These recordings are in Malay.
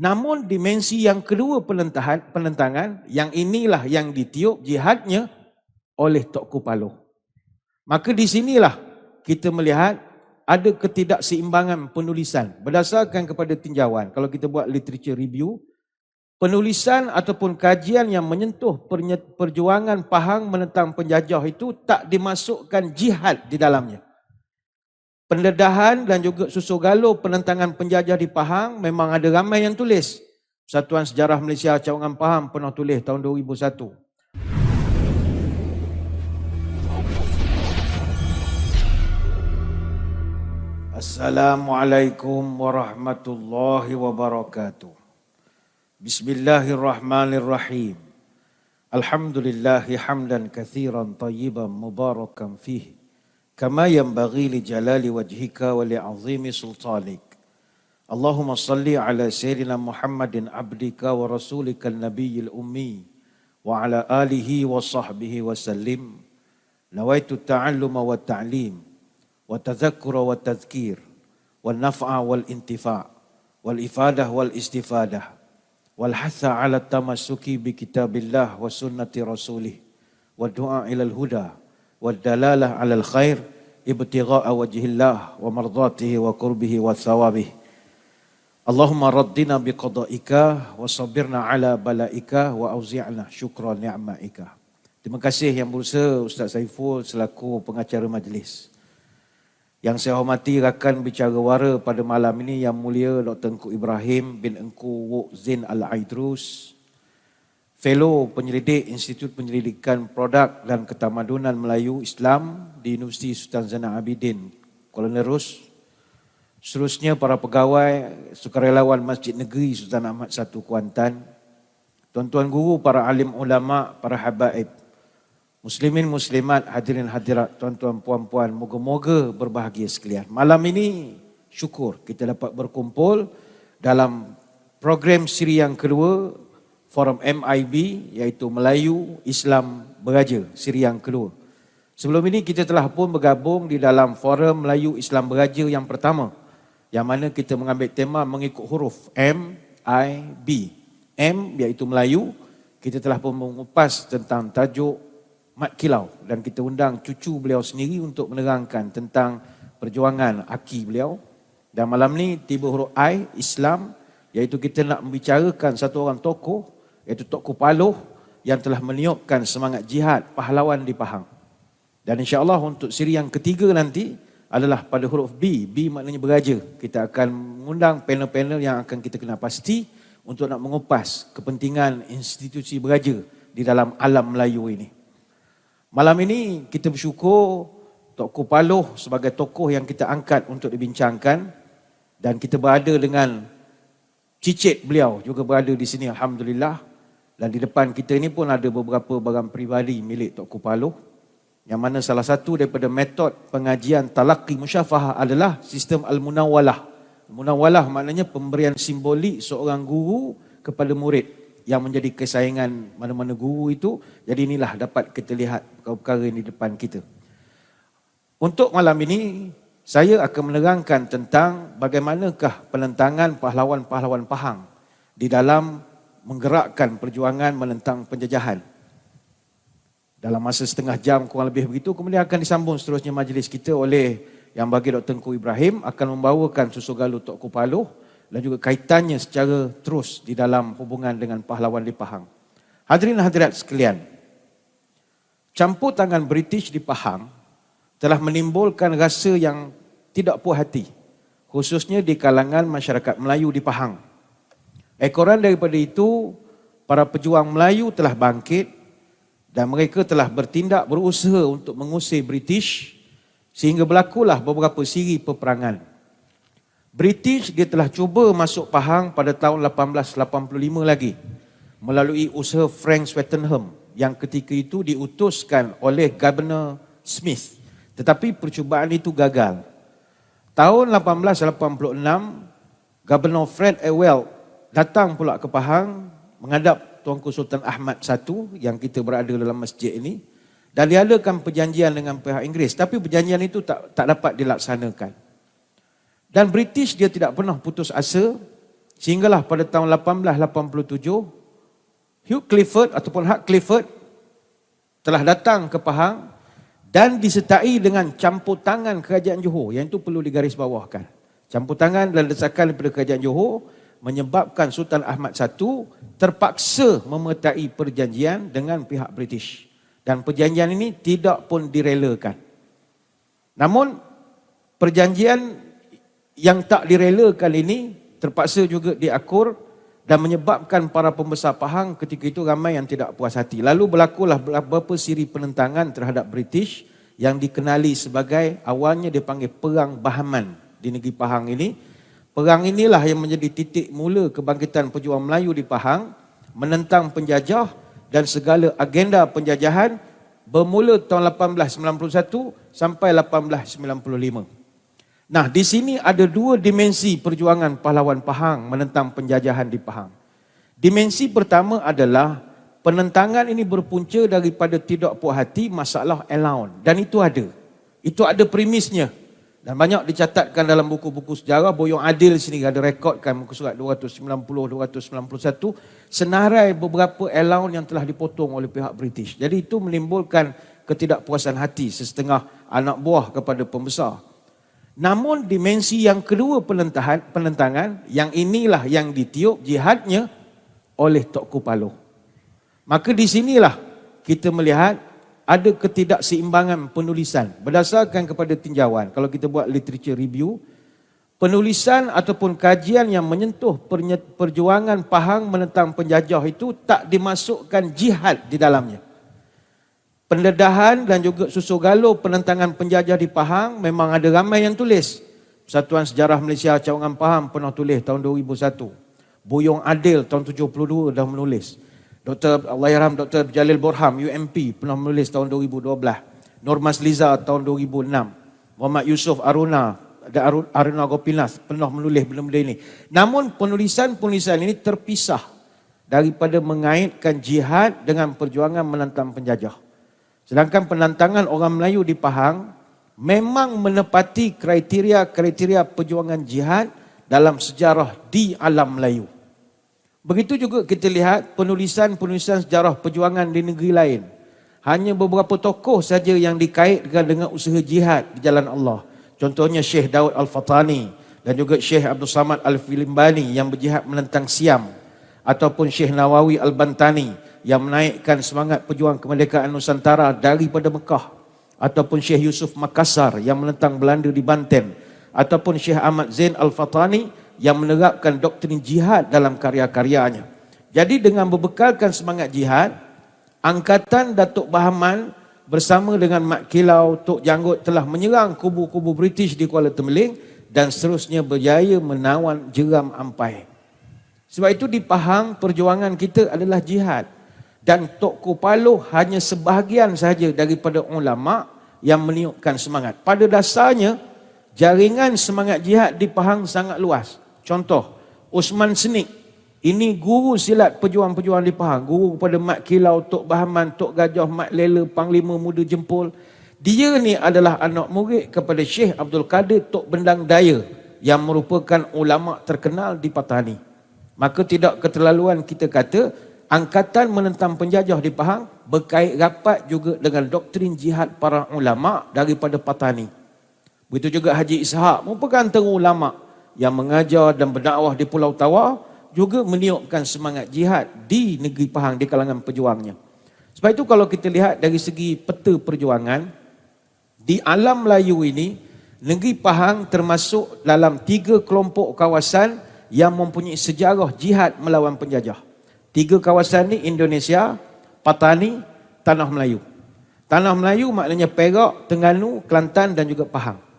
Namun dimensi yang kedua penentangan, penentangan yang inilah yang ditiup jihadnya oleh Tok Kupaloh. Maka di sinilah kita melihat ada ketidakseimbangan penulisan berdasarkan kepada tinjauan. Kalau kita buat literature review, penulisan ataupun kajian yang menyentuh perjuangan Pahang menentang penjajah itu tak dimasukkan jihad di dalamnya. Pendedahan dan juga susu galuh penentangan penjajah di Pahang memang ada ramai yang tulis. Satuan Sejarah Malaysia Cawangan Pahang pernah tulis tahun 2001. Assalamualaikum warahmatullahi wabarakatuh. Bismillahirrahmanirrahim. Alhamdulillahi hamdan kathiran tayyiban mubarakan fihi. كما ينبغي لجلال وجهك ولعظيم سلطانك. اللهم صل على سيدنا محمد عبدك ورسولك النبي الأمي وعلى آله وصحبه وسلم. نويت التعلم والتعليم والتذكر والتذكير والنفع والانتفاع والإفادة والاستفادة والحث على التمسك بكتاب الله وسنة رسوله والدعاء إلى الهدى والدلالة على الخير ابتغاء وجه الله ومرضاته وقربه وثوابه اللهم ردنا بقضائك وصبرنا على بلائك وأوزعنا شكر نعمائك Terima kasih yang berusaha Ustaz Saiful selaku pengacara majlis. Yang saya hormati rakan bicara wara pada malam ini yang mulia Dr. Engku Ibrahim bin Engku Wok Zain Al-Aidrus, Fellow Penyelidik Institut Penyelidikan Produk dan Ketamadunan Melayu Islam di Universiti Sultan Zainal Abidin, Kuala Nerus. Seterusnya para pegawai sukarelawan Masjid Negeri Sultan Ahmad Satu Kuantan. Tuan-tuan guru, para alim ulama, para habaib. Muslimin, muslimat, hadirin hadirat, tuan-tuan, puan-puan, moga-moga berbahagia sekalian. Malam ini syukur kita dapat berkumpul dalam program siri yang kedua forum MIB iaitu Melayu Islam Beraja siri yang kedua. Sebelum ini kita telah pun bergabung di dalam forum Melayu Islam Beraja yang pertama yang mana kita mengambil tema mengikut huruf M I B. M iaitu Melayu, kita telah pun mengupas tentang tajuk Mat Kilau dan kita undang cucu beliau sendiri untuk menerangkan tentang perjuangan aki beliau. Dan malam ni tiba huruf I Islam iaitu kita nak membicarakan satu orang tokoh iaitu Tok Kupaloh yang telah meniupkan semangat jihad pahlawan di Pahang. Dan insya-Allah untuk siri yang ketiga nanti adalah pada huruf B. B maknanya beraja. Kita akan mengundang panel-panel yang akan kita kenal pasti untuk nak mengupas kepentingan institusi beraja di dalam alam Melayu ini. Malam ini kita bersyukur Tok Kupaloh sebagai tokoh yang kita angkat untuk dibincangkan dan kita berada dengan cicit beliau juga berada di sini Alhamdulillah dan di depan kita ini pun ada beberapa barang peribadi milik Tok Kupaloh. Yang mana salah satu daripada metod pengajian talaqi musyafahah adalah sistem al-munawalah. Munawalah maknanya pemberian simbolik seorang guru kepada murid yang menjadi kesayangan mana-mana guru itu. Jadi inilah dapat kita lihat perkara-perkara ini di depan kita. Untuk malam ini, saya akan menerangkan tentang bagaimanakah penentangan pahlawan-pahlawan Pahang di dalam menggerakkan perjuangan menentang penjajahan. Dalam masa setengah jam kurang lebih begitu, kemudian akan disambung seterusnya majlis kita oleh yang bagi Dr. Tengku Ibrahim akan membawakan susu galuh Tok Kupaloh dan juga kaitannya secara terus di dalam hubungan dengan pahlawan di Pahang. Hadirin hadirat sekalian, campur tangan British di Pahang telah menimbulkan rasa yang tidak puas hati, khususnya di kalangan masyarakat Melayu di Pahang. Ekoran daripada itu, para pejuang Melayu telah bangkit dan mereka telah bertindak berusaha untuk mengusir British sehingga berlakulah beberapa siri peperangan. British dia telah cuba masuk Pahang pada tahun 1885 lagi melalui usaha Frank Swettenham yang ketika itu diutuskan oleh Governor Smith. Tetapi percubaan itu gagal. Tahun 1886, Governor Fred Ewell datang pula ke Pahang menghadap Tuanku Sultan Ahmad I yang kita berada dalam masjid ini dan diadakan perjanjian dengan pihak Inggeris tapi perjanjian itu tak tak dapat dilaksanakan. Dan British dia tidak pernah putus asa Sehinggalah pada tahun 1887, Hugh Clifford ataupun Hugh Clifford telah datang ke Pahang dan disertai dengan campur tangan kerajaan Johor. Yang itu perlu digarisbawahkan. Campur tangan dan desakan daripada kerajaan Johor menyebabkan Sultan Ahmad I terpaksa memertai perjanjian dengan pihak British. Dan perjanjian ini tidak pun direlakan. Namun perjanjian yang tak direlakan ini terpaksa juga diakur dan menyebabkan para pembesar Pahang ketika itu ramai yang tidak puas hati. Lalu berlakulah beberapa siri penentangan terhadap British yang dikenali sebagai awalnya dipanggil Perang Bahaman di negeri Pahang ini. Perang inilah yang menjadi titik mula kebangkitan pejuang Melayu di Pahang menentang penjajah dan segala agenda penjajahan bermula tahun 1891 sampai 1895. Nah, di sini ada dua dimensi perjuangan pahlawan Pahang menentang penjajahan di Pahang. Dimensi pertama adalah penentangan ini berpunca daripada tidak puas hati masalah allowance. Dan itu ada. Itu ada premisnya. Dan banyak dicatatkan dalam buku-buku sejarah. Boyong Adil sini ada rekodkan muka surat 290-291. Senarai beberapa allowance yang telah dipotong oleh pihak British. Jadi itu menimbulkan ketidakpuasan hati sesetengah anak buah kepada pembesar. Namun dimensi yang kedua penentangan, penentangan yang inilah yang ditiup jihadnya oleh Tok Kupalo. Maka di sinilah kita melihat ada ketidakseimbangan penulisan berdasarkan kepada tinjauan. Kalau kita buat literature review, penulisan ataupun kajian yang menyentuh perjuangan Pahang menentang penjajah itu tak dimasukkan jihad di dalamnya pendedahan dan juga susu galuh penentangan penjajah di Pahang memang ada ramai yang tulis. Persatuan Sejarah Malaysia Cawangan Pahang pernah tulis tahun 2001. Buyong Adil tahun 72 dah menulis. Dr. Allahyarham Dr. Jalil Borham UMP pernah menulis tahun 2012. Normas Liza tahun 2006. Muhammad Yusuf Aruna dan Aruna Gopinath pernah menulis benda-benda ini. Namun penulisan-penulisan ini terpisah daripada mengaitkan jihad dengan perjuangan menentang penjajah. Sedangkan penantangan orang Melayu di Pahang memang menepati kriteria-kriteria perjuangan jihad dalam sejarah di alam Melayu. Begitu juga kita lihat penulisan-penulisan sejarah perjuangan di negeri lain. Hanya beberapa tokoh saja yang dikaitkan dengan usaha jihad di jalan Allah. Contohnya Syekh Daud Al-Fatani dan juga Syekh Abdul Samad Al-Filimbani yang berjihad menentang Siam. Ataupun Syekh Nawawi Al-Bantani yang menaikkan semangat pejuang kemerdekaan Nusantara daripada Mekah ataupun Syekh Yusuf Makassar yang menentang Belanda di Banten ataupun Syekh Ahmad Zain Al-Fatani yang menerapkan doktrin jihad dalam karya-karyanya. Jadi dengan berbekalkan semangat jihad, Angkatan Datuk Bahaman bersama dengan Mak Kilau, Tok Janggut telah menyerang kubu-kubu British di Kuala Temeling dan seterusnya berjaya menawan jeram ampai. Sebab itu di Pahang perjuangan kita adalah jihad dan Tok Kupalo hanya sebahagian saja daripada ulama yang meniupkan semangat. Pada dasarnya jaringan semangat jihad di Pahang sangat luas. Contoh, Usman Senik. Ini guru silat pejuang-pejuang di Pahang. Guru kepada Mak Kilau, Tok Bahaman, Tok Gajah, Mak Lela, Panglima Muda Jempol. Dia ni adalah anak murid kepada Syekh Abdul Qadir Tok Bendang Daya yang merupakan ulama terkenal di Patani. Maka tidak keterlaluan kita kata angkatan menentang penjajah di Pahang berkait rapat juga dengan doktrin jihad para ulama daripada Patani. Begitu juga Haji Ishaq merupakan antara ulama yang mengajar dan berdakwah di Pulau Tawar juga meniupkan semangat jihad di negeri Pahang di kalangan pejuangnya. Sebab itu kalau kita lihat dari segi peta perjuangan di alam Melayu ini negeri Pahang termasuk dalam tiga kelompok kawasan yang mempunyai sejarah jihad melawan penjajah. Tiga kawasan ni Indonesia, Patani, Tanah Melayu. Tanah Melayu maknanya Perak, Terengganu, Kelantan dan juga Pahang.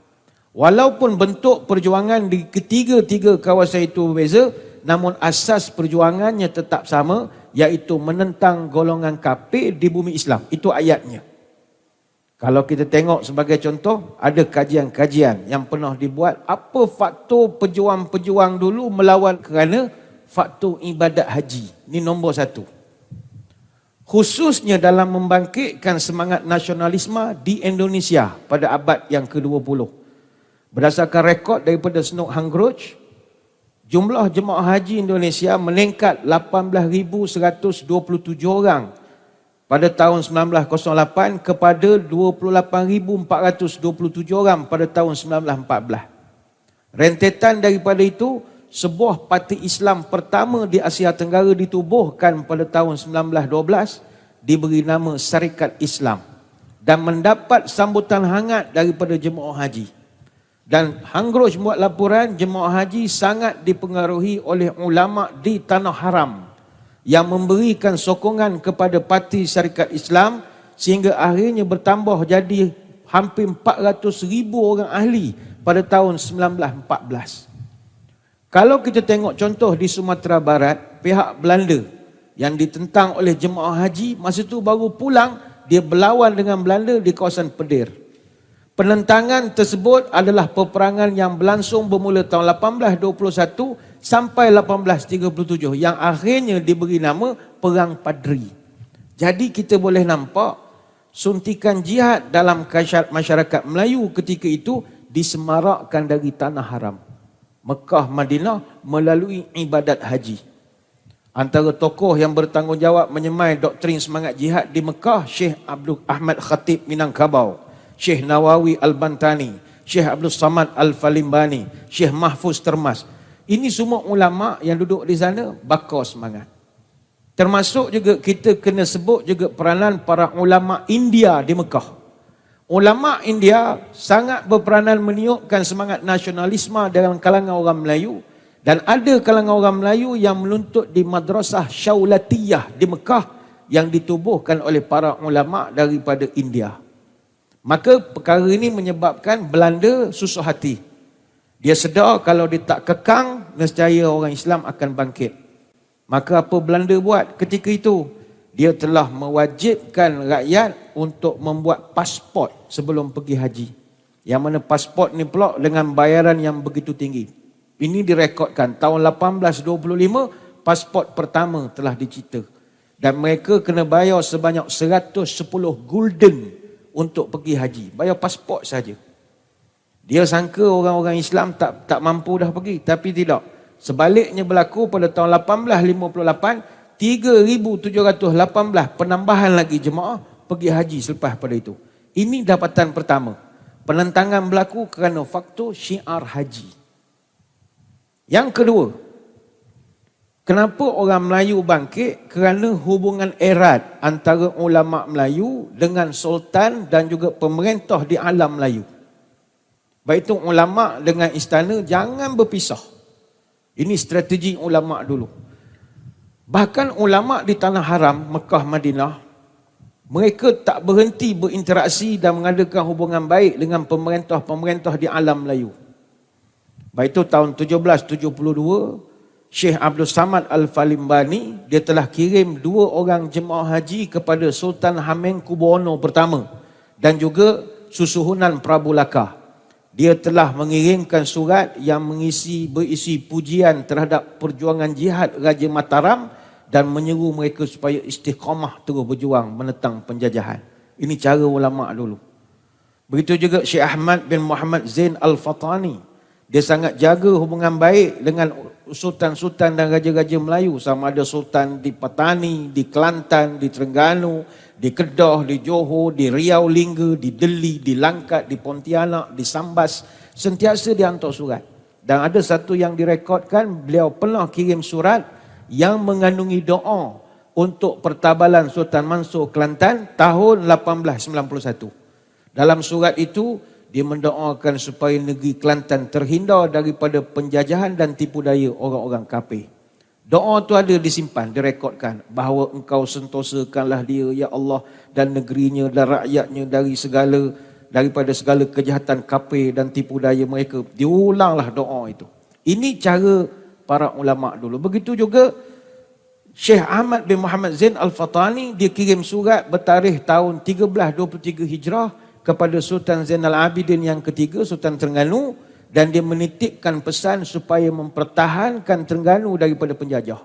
Walaupun bentuk perjuangan di ketiga-tiga kawasan itu berbeza, namun asas perjuangannya tetap sama, iaitu menentang golongan kafir di bumi Islam. Itu ayatnya. Kalau kita tengok sebagai contoh, ada kajian-kajian yang pernah dibuat. Apa faktor pejuang-pejuang dulu melawan kerana faktor ibadat haji. Ini nombor satu. Khususnya dalam membangkitkan semangat nasionalisme di Indonesia pada abad yang ke-20. Berdasarkan rekod daripada Snook Hangroch, jumlah jemaah haji Indonesia meningkat 18,127 orang pada tahun 1908 kepada 28,427 orang pada tahun 1914. Rentetan daripada itu, sebuah parti Islam pertama di Asia Tenggara ditubuhkan pada tahun 1912 diberi nama Syarikat Islam dan mendapat sambutan hangat daripada jemaah haji. Dan Hanggrosh buat laporan jemaah haji sangat dipengaruhi oleh ulama di tanah haram yang memberikan sokongan kepada parti syarikat Islam sehingga akhirnya bertambah jadi hampir 400 ribu orang ahli pada tahun 1914. Kalau kita tengok contoh di Sumatera Barat, pihak Belanda yang ditentang oleh jemaah haji masa itu baru pulang dia berlawan dengan Belanda di kawasan Pedir. Penentangan tersebut adalah peperangan yang berlangsung bermula tahun 1821 sampai 1837 yang akhirnya diberi nama Perang Padri. Jadi kita boleh nampak suntikan jihad dalam masyarakat Melayu ketika itu disemarakkan dari tanah haram. Mekah Madinah melalui ibadat haji. Antara tokoh yang bertanggungjawab menyemai doktrin semangat jihad di Mekah Syekh Abdul Ahmad Khatib Minangkabau. Syekh Nawawi Al-Bantani, Syekh Abdul Samad Al-Falimbani, Syekh Mahfuz Termas. Ini semua ulama yang duduk di sana bakar semangat. Termasuk juga kita kena sebut juga peranan para ulama India di Mekah. Ulama India sangat berperanan meniupkan semangat nasionalisme dalam kalangan orang Melayu dan ada kalangan orang Melayu yang menuntut di madrasah Syaulatiyah di Mekah yang ditubuhkan oleh para ulama daripada India. Maka perkara ini menyebabkan Belanda susah hati. Dia sedar kalau dia tak kekang, nescaya orang Islam akan bangkit. Maka apa Belanda buat ketika itu? Dia telah mewajibkan rakyat untuk membuat pasport sebelum pergi haji. Yang mana pasport ni pula dengan bayaran yang begitu tinggi. Ini direkodkan tahun 1825 pasport pertama telah dicipta. Dan mereka kena bayar sebanyak 110 gulden untuk pergi haji. Bayar pasport saja. Dia sangka orang-orang Islam tak tak mampu dah pergi. Tapi tidak. Sebaliknya berlaku pada tahun 1858, 3,718 penambahan lagi jemaah pergi haji selepas pada itu. Ini dapatan pertama. Penentangan berlaku kerana faktor syiar haji. Yang kedua, Kenapa orang Melayu bangkit? Kerana hubungan erat antara ulama Melayu dengan sultan dan juga pemerintah di alam Melayu. Baik itu ulama dengan istana jangan berpisah. Ini strategi ulama dulu. Bahkan ulama di tanah haram Mekah Madinah mereka tak berhenti berinteraksi dan mengadakan hubungan baik dengan pemerintah-pemerintah di alam Melayu. Baik itu tahun 1772 Syekh Abdul Samad Al-Falimbani dia telah kirim dua orang jemaah haji kepada Sultan Hamengkubuwono pertama dan juga susuhunan Prabu Laka. Dia telah mengirimkan surat yang mengisi berisi pujian terhadap perjuangan jihad Raja Mataram dan menyeru mereka supaya istiqamah terus berjuang menentang penjajahan. Ini cara ulama dulu. Begitu juga Syekh Ahmad bin Muhammad Zain Al-Fatani. Dia sangat jaga hubungan baik dengan sultan-sultan dan raja-raja Melayu sama ada sultan di Patani, di Kelantan, di Terengganu, di Kedah, di Johor, di Riau Lingga, di Deli, di Langkat, di Pontianak, di Sambas sentiasa dihantar surat. Dan ada satu yang direkodkan beliau pernah kirim surat yang mengandungi doa untuk pertabalan Sultan Mansur Kelantan tahun 1891. Dalam surat itu dia mendoakan supaya negeri Kelantan terhindar daripada penjajahan dan tipu daya orang-orang kafir. Doa tu ada disimpan, direkodkan bahawa engkau sentosakanlah dia ya Allah dan negerinya dan rakyatnya dari segala daripada segala kejahatan kafir dan tipu daya mereka. Diulanglah doa itu. Ini cara para ulama dulu. Begitu juga Syekh Ahmad bin Muhammad Zain Al-Fatani dia kirim surat bertarikh tahun 1323 Hijrah kepada Sultan Zainal Abidin yang ketiga, Sultan Terengganu dan dia menitipkan pesan supaya mempertahankan Terengganu daripada penjajah.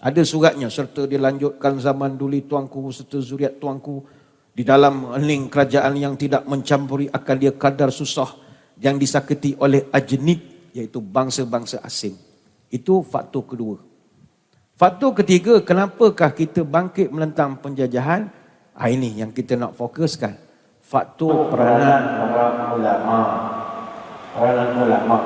Ada suratnya serta dilanjutkan zaman duli tuanku serta zuriat tuanku di dalam hening kerajaan yang tidak mencampuri akan dia kadar susah yang disakiti oleh ajnib iaitu bangsa-bangsa asing. Itu faktor kedua. Faktor ketiga, kenapakah kita bangkit melentang penjajahan? Ah, ini yang kita nak fokuskan. Faktor peranan para ulama. Peranan ulama.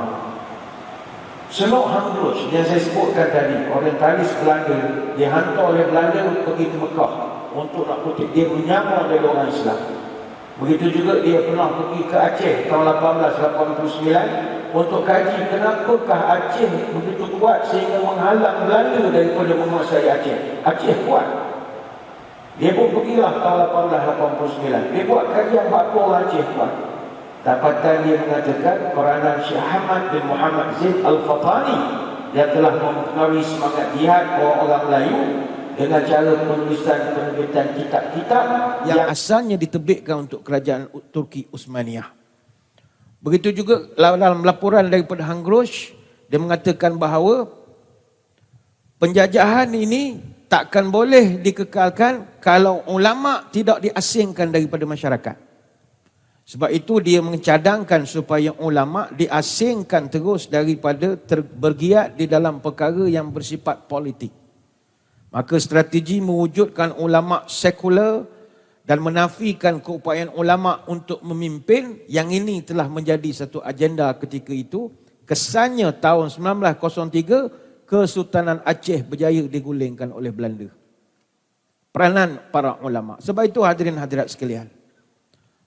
Selok Hamdus yang saya sebutkan tadi, orientalis Belanda, dihantar oleh Belanda pergi ke Mekah untuk nak kutip dia menyamar dari orang Islam. Begitu juga dia pernah pergi ke Aceh tahun 1889 untuk kaji kenapakah Aceh begitu kuat sehingga menghalang Belanda daripada menguasai Aceh. Aceh kuat. Dia pun pergilah tahun 1889. Dia buat kajian orang Aceh kuat. Dapatan dia mengatakan peranan Syekh Ahmad bin Muhammad Zaid Al-Fatani yang telah mempengaruhi semangat jihad orang-orang Melayu dengan cara penulisan penerbitan kitab-kitab yang, yang asalnya diterbitkan untuk kerajaan Turki Utsmaniyah. Begitu juga dalam laporan daripada Hanggrosh dia mengatakan bahawa penjajahan ini takkan boleh dikekalkan kalau ulama tidak diasingkan daripada masyarakat. Sebab itu dia mencadangkan supaya ulama diasingkan terus daripada bergiat di dalam perkara yang bersifat politik. Maka strategi mewujudkan ulama sekular dan menafikan keupayaan ulama untuk memimpin yang ini telah menjadi satu agenda ketika itu. Kesannya tahun 1903 Kesultanan Aceh berjaya digulingkan oleh Belanda. Peranan para ulama. Sebab itu hadirin hadirat sekalian.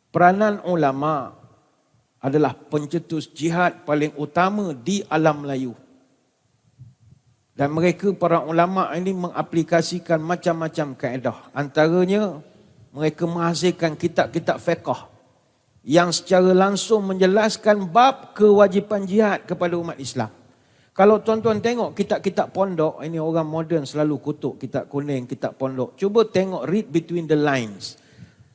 Peranan ulama adalah pencetus jihad paling utama di alam Melayu. Dan mereka para ulama ini mengaplikasikan macam-macam kaedah. Antaranya mereka menghasilkan kitab-kitab fiqh yang secara langsung menjelaskan bab kewajipan jihad kepada umat Islam. Kalau tuan-tuan tengok kitab-kitab pondok, ini orang moden selalu kutuk kitab kuning, kitab pondok. Cuba tengok read between the lines.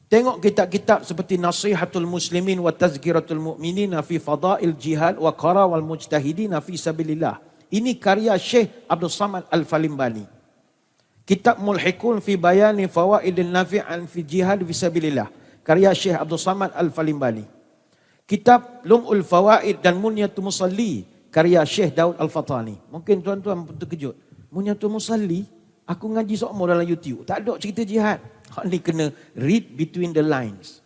Tengok kitab-kitab seperti Nasihatul Muslimin wa Tazkiratul Mu'minin fi Fadail Jihad wa Qara wal Mujtahidin fi Sabilillah. Ini karya Syekh Abdul Samad Al-Falimbani. Kitab Mulhikun fi Bayani Fawaidin Nafi'an fi Jihad Fisabilillah. Karya Syekh Abdul Samad Al-Falimbani. Kitab Lum'ul Fawaid dan Munyatul Musalli. Karya Syekh Daud Al-Fatani. Mungkin tuan-tuan terkejut. Munyatul Musalli, aku ngaji sokmo dalam YouTube. Tak ada cerita jihad. Ini kena read between the lines.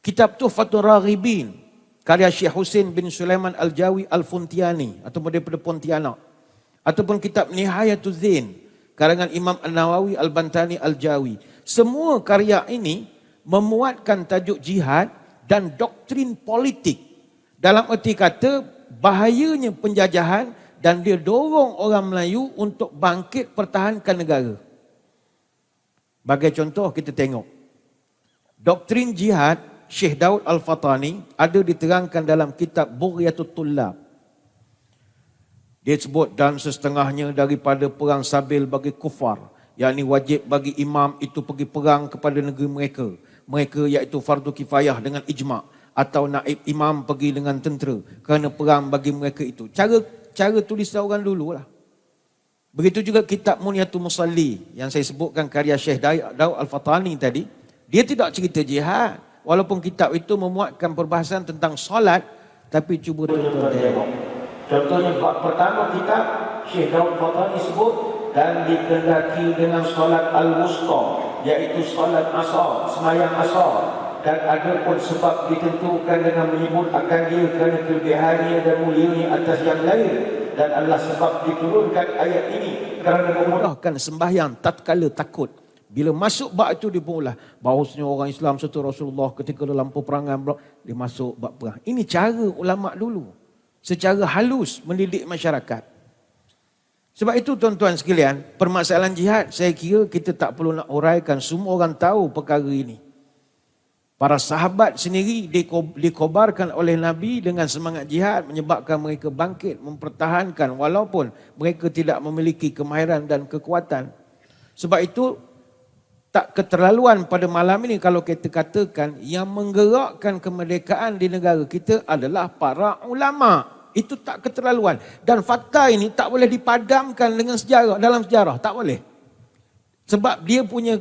Kitab Tuhfatul Raghibin karya Syekh Hussein bin Sulaiman Al-Jawi Al-Funtiani ataupun daripada Pontianak ataupun kitab Nihayatul Zain karangan Imam An-Nawawi Al-Bantani Al-Jawi semua karya ini memuatkan tajuk jihad dan doktrin politik dalam erti kata bahayanya penjajahan dan dia dorong orang Melayu untuk bangkit pertahankan negara. Bagi contoh kita tengok. Doktrin jihad Syekh Daud Al-Fatani ada diterangkan dalam kitab Bughyatul Tullab. Dia sebut dan setengahnya daripada perang sabil bagi kufar. Yang ini wajib bagi imam itu pergi perang kepada negeri mereka. Mereka iaitu fardu kifayah dengan ijma' atau naib imam pergi dengan tentera kerana perang bagi mereka itu. Cara cara tulisan orang dulu lah. Begitu juga kitab Muniatul Musalli yang saya sebutkan karya Syekh Daud Al-Fatani tadi. Dia tidak cerita jihad walaupun kitab itu memuatkan perbahasan tentang solat tapi cuba tuan-tuan tengok contohnya bab pertama kita Syekh Daud Fatani sebut dan dikendaki dengan solat al-wusta iaitu solat asar semayang asar dan ada pun sebab ditentukan dengan menyebut akan dia kerana kelebihannya dan mulianya atas yang lain dan Allah sebab diturunkan ayat ini kerana memudahkan sembahyang tatkala takut bila masuk bab itu dia pun ulah. Bahawasanya orang Islam serta Rasulullah ketika dalam peperangan dia masuk bab perang. Ini cara ulama dulu. Secara halus mendidik masyarakat. Sebab itu tuan-tuan sekalian, permasalahan jihad saya kira kita tak perlu nak uraikan. Semua orang tahu perkara ini. Para sahabat sendiri dikobarkan oleh Nabi dengan semangat jihad menyebabkan mereka bangkit mempertahankan walaupun mereka tidak memiliki kemahiran dan kekuatan. Sebab itu tak keterlaluan pada malam ini kalau kita katakan yang menggerakkan kemerdekaan di negara kita adalah para ulama. Itu tak keterlaluan. Dan fakta ini tak boleh dipadamkan dengan sejarah dalam sejarah. Tak boleh. Sebab dia punya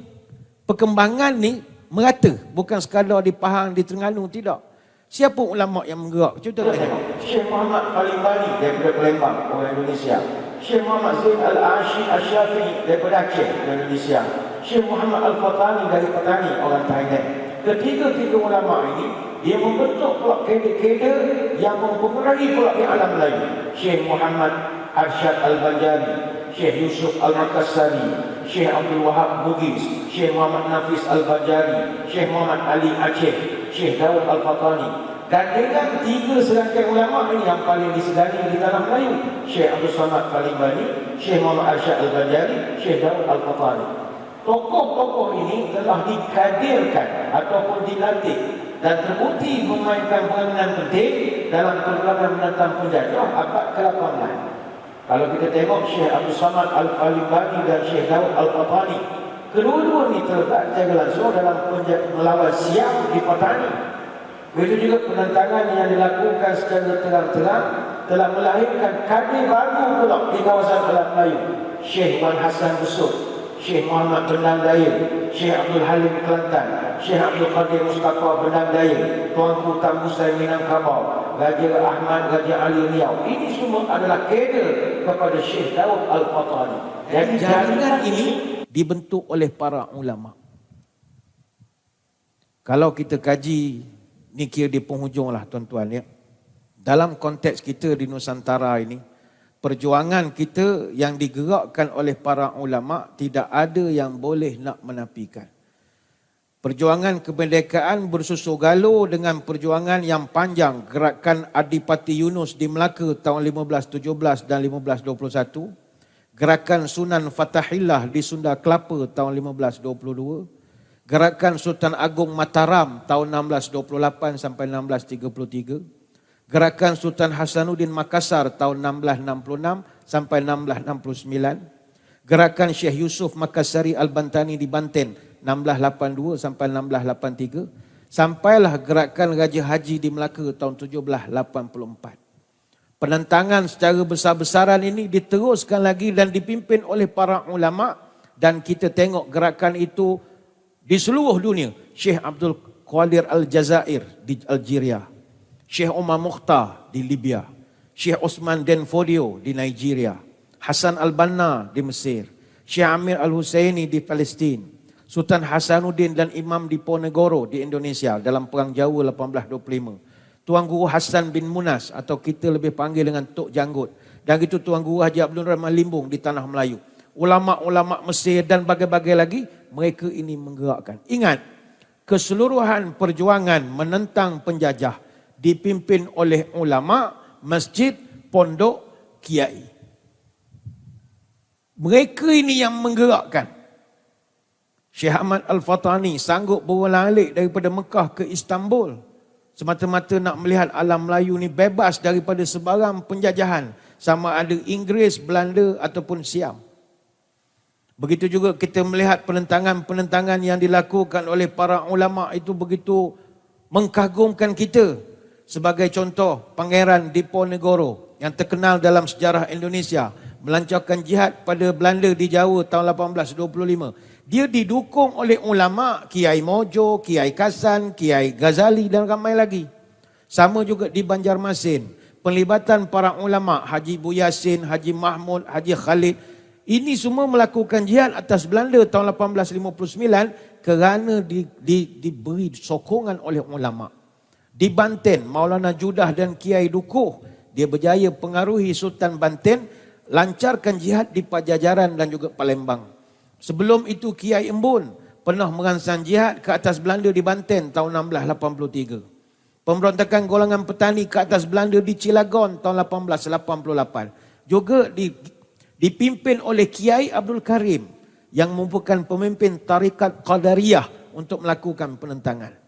perkembangan ni merata. Bukan sekadar di Pahang, di Terengganu. Tidak. Siapa ulama yang menggerak? Cuba tengok. Syekh Muhammad Khalil Bali daripada Palembang, orang Indonesia. Syekh Muhammad Zain Al-Ashi Al-Syafi'i daripada Aceh, Indonesia. Syekh Muhammad Al-Fatani dari Petani, orang Thailand. Ketiga-tiga ulama ini, dia membentuk pula kader-kader yang mempengaruhi pula di alam lain. Syekh Muhammad Arsyad Al-Banjari, Syekh Yusuf Al-Makassari, Syekh Abdul Wahab Bugis, Syekh Muhammad Nafis Al-Banjari, Syekh Muhammad Ali Aceh, Syekh Dawud Al-Fatani, dan dengan tiga serangkaian ulama ini yang paling disedari di dalam Melayu Syekh Abdul Samad Falimbani Syekh Muhammad Arsyad Al-Banjari Syekh Dawud Al-Fatani Tokoh-tokoh ini telah dikadirkan ataupun dilatih dan terbukti memainkan peranan penting dalam perjuangan menentang penjajah abad ke-18. Kalau kita tengok Syekh Abdul Samad Al-Falimbani dan Syekh Dawud Al-Fatani Kedua-dua ini terlibat secara langsung dalam melawan siang di petani Begitu juga penentangan yang dilakukan secara terang-terang telah melahirkan kader baru pula di kawasan Alam Melayu. Syekh Wan Hassan Besut, Syekh Muhammad Benang Daya, Syekh Abdul Halim Kelantan, Syekh Abdul Qadir Mustafa Benang Daya, Tuanku Tamu Saya Minangkabau, Raja Ahmad Raja Ali Riau. Ini semua adalah kader kepada Syekh Daud Al-Fatani. Jadi jaringan ini dibentuk oleh para ulama. Kalau kita kaji Ini kira di penghujung lah tuan-tuan ya. Dalam konteks kita di Nusantara ini, perjuangan kita yang digerakkan oleh para ulama tidak ada yang boleh nak menafikan. Perjuangan kemerdekaan bersusul galuh dengan perjuangan yang panjang gerakan Adipati Yunus di Melaka tahun 1517 dan 1521, gerakan Sunan Fatahillah di Sunda Kelapa tahun 1522, Gerakan Sultan Agung Mataram tahun 1628 sampai 1633. Gerakan Sultan Hasanuddin Makassar tahun 1666 sampai 1669. Gerakan Syekh Yusuf Makassari Al-Bantani di Banten 1682 sampai 1683. Sampailah gerakan Raja Haji di Melaka tahun 1784. Penentangan secara besar-besaran ini diteruskan lagi dan dipimpin oleh para ulama dan kita tengok gerakan itu di seluruh dunia. Syekh Abdul Qadir Al-Jazair di Algeria. Syekh Umar Mukhtar di Libya. Syekh Osman Den Fodio di Nigeria. Hasan Al-Banna di Mesir. Syekh Amir Al-Husaini di Palestin. Sultan Hasanuddin dan Imam di Ponegoro di Indonesia dalam Perang Jawa 1825. Tuan Guru Hasan bin Munas atau kita lebih panggil dengan Tok Janggut. Dan itu Tuan Guru Haji Abdul Rahman Limbung di Tanah Melayu. Ulama-ulama Mesir dan bagai-bagai lagi mereka ini menggerakkan. Ingat, keseluruhan perjuangan menentang penjajah dipimpin oleh ulama, masjid, pondok, kiai. Mereka ini yang menggerakkan. Syekh Ahmad Al-Fatani sanggup berwalalik daripada Mekah ke Istanbul. Semata-mata nak melihat alam Melayu ni bebas daripada sebarang penjajahan. Sama ada Inggeris, Belanda ataupun Siam. Begitu juga kita melihat penentangan-penentangan yang dilakukan oleh para ulama itu begitu mengkagumkan kita. Sebagai contoh, Pangeran Diponegoro yang terkenal dalam sejarah Indonesia melancarkan jihad pada Belanda di Jawa tahun 1825. Dia didukung oleh ulama Kiai Mojo, Kiai Kasan, Kiai Ghazali dan ramai lagi. Sama juga di Banjarmasin. Penlibatan para ulama Haji Buyasin, Haji Mahmud, Haji Khalid ini semua melakukan jihad atas Belanda tahun 1859 kerana di, di, diberi sokongan oleh ulama. Di Banten, Maulana Judah dan Kiai Dukuh, dia berjaya pengaruhi Sultan Banten, lancarkan jihad di Pajajaran dan juga Palembang. Sebelum itu Kiai Embun pernah merangsang jihad ke atas Belanda di Banten tahun 1683. Pemberontakan golongan petani ke atas Belanda di Cilagon tahun 1888. Juga di dipimpin oleh Kiai Abdul Karim yang merupakan pemimpin tarikat Qadariyah untuk melakukan penentangan.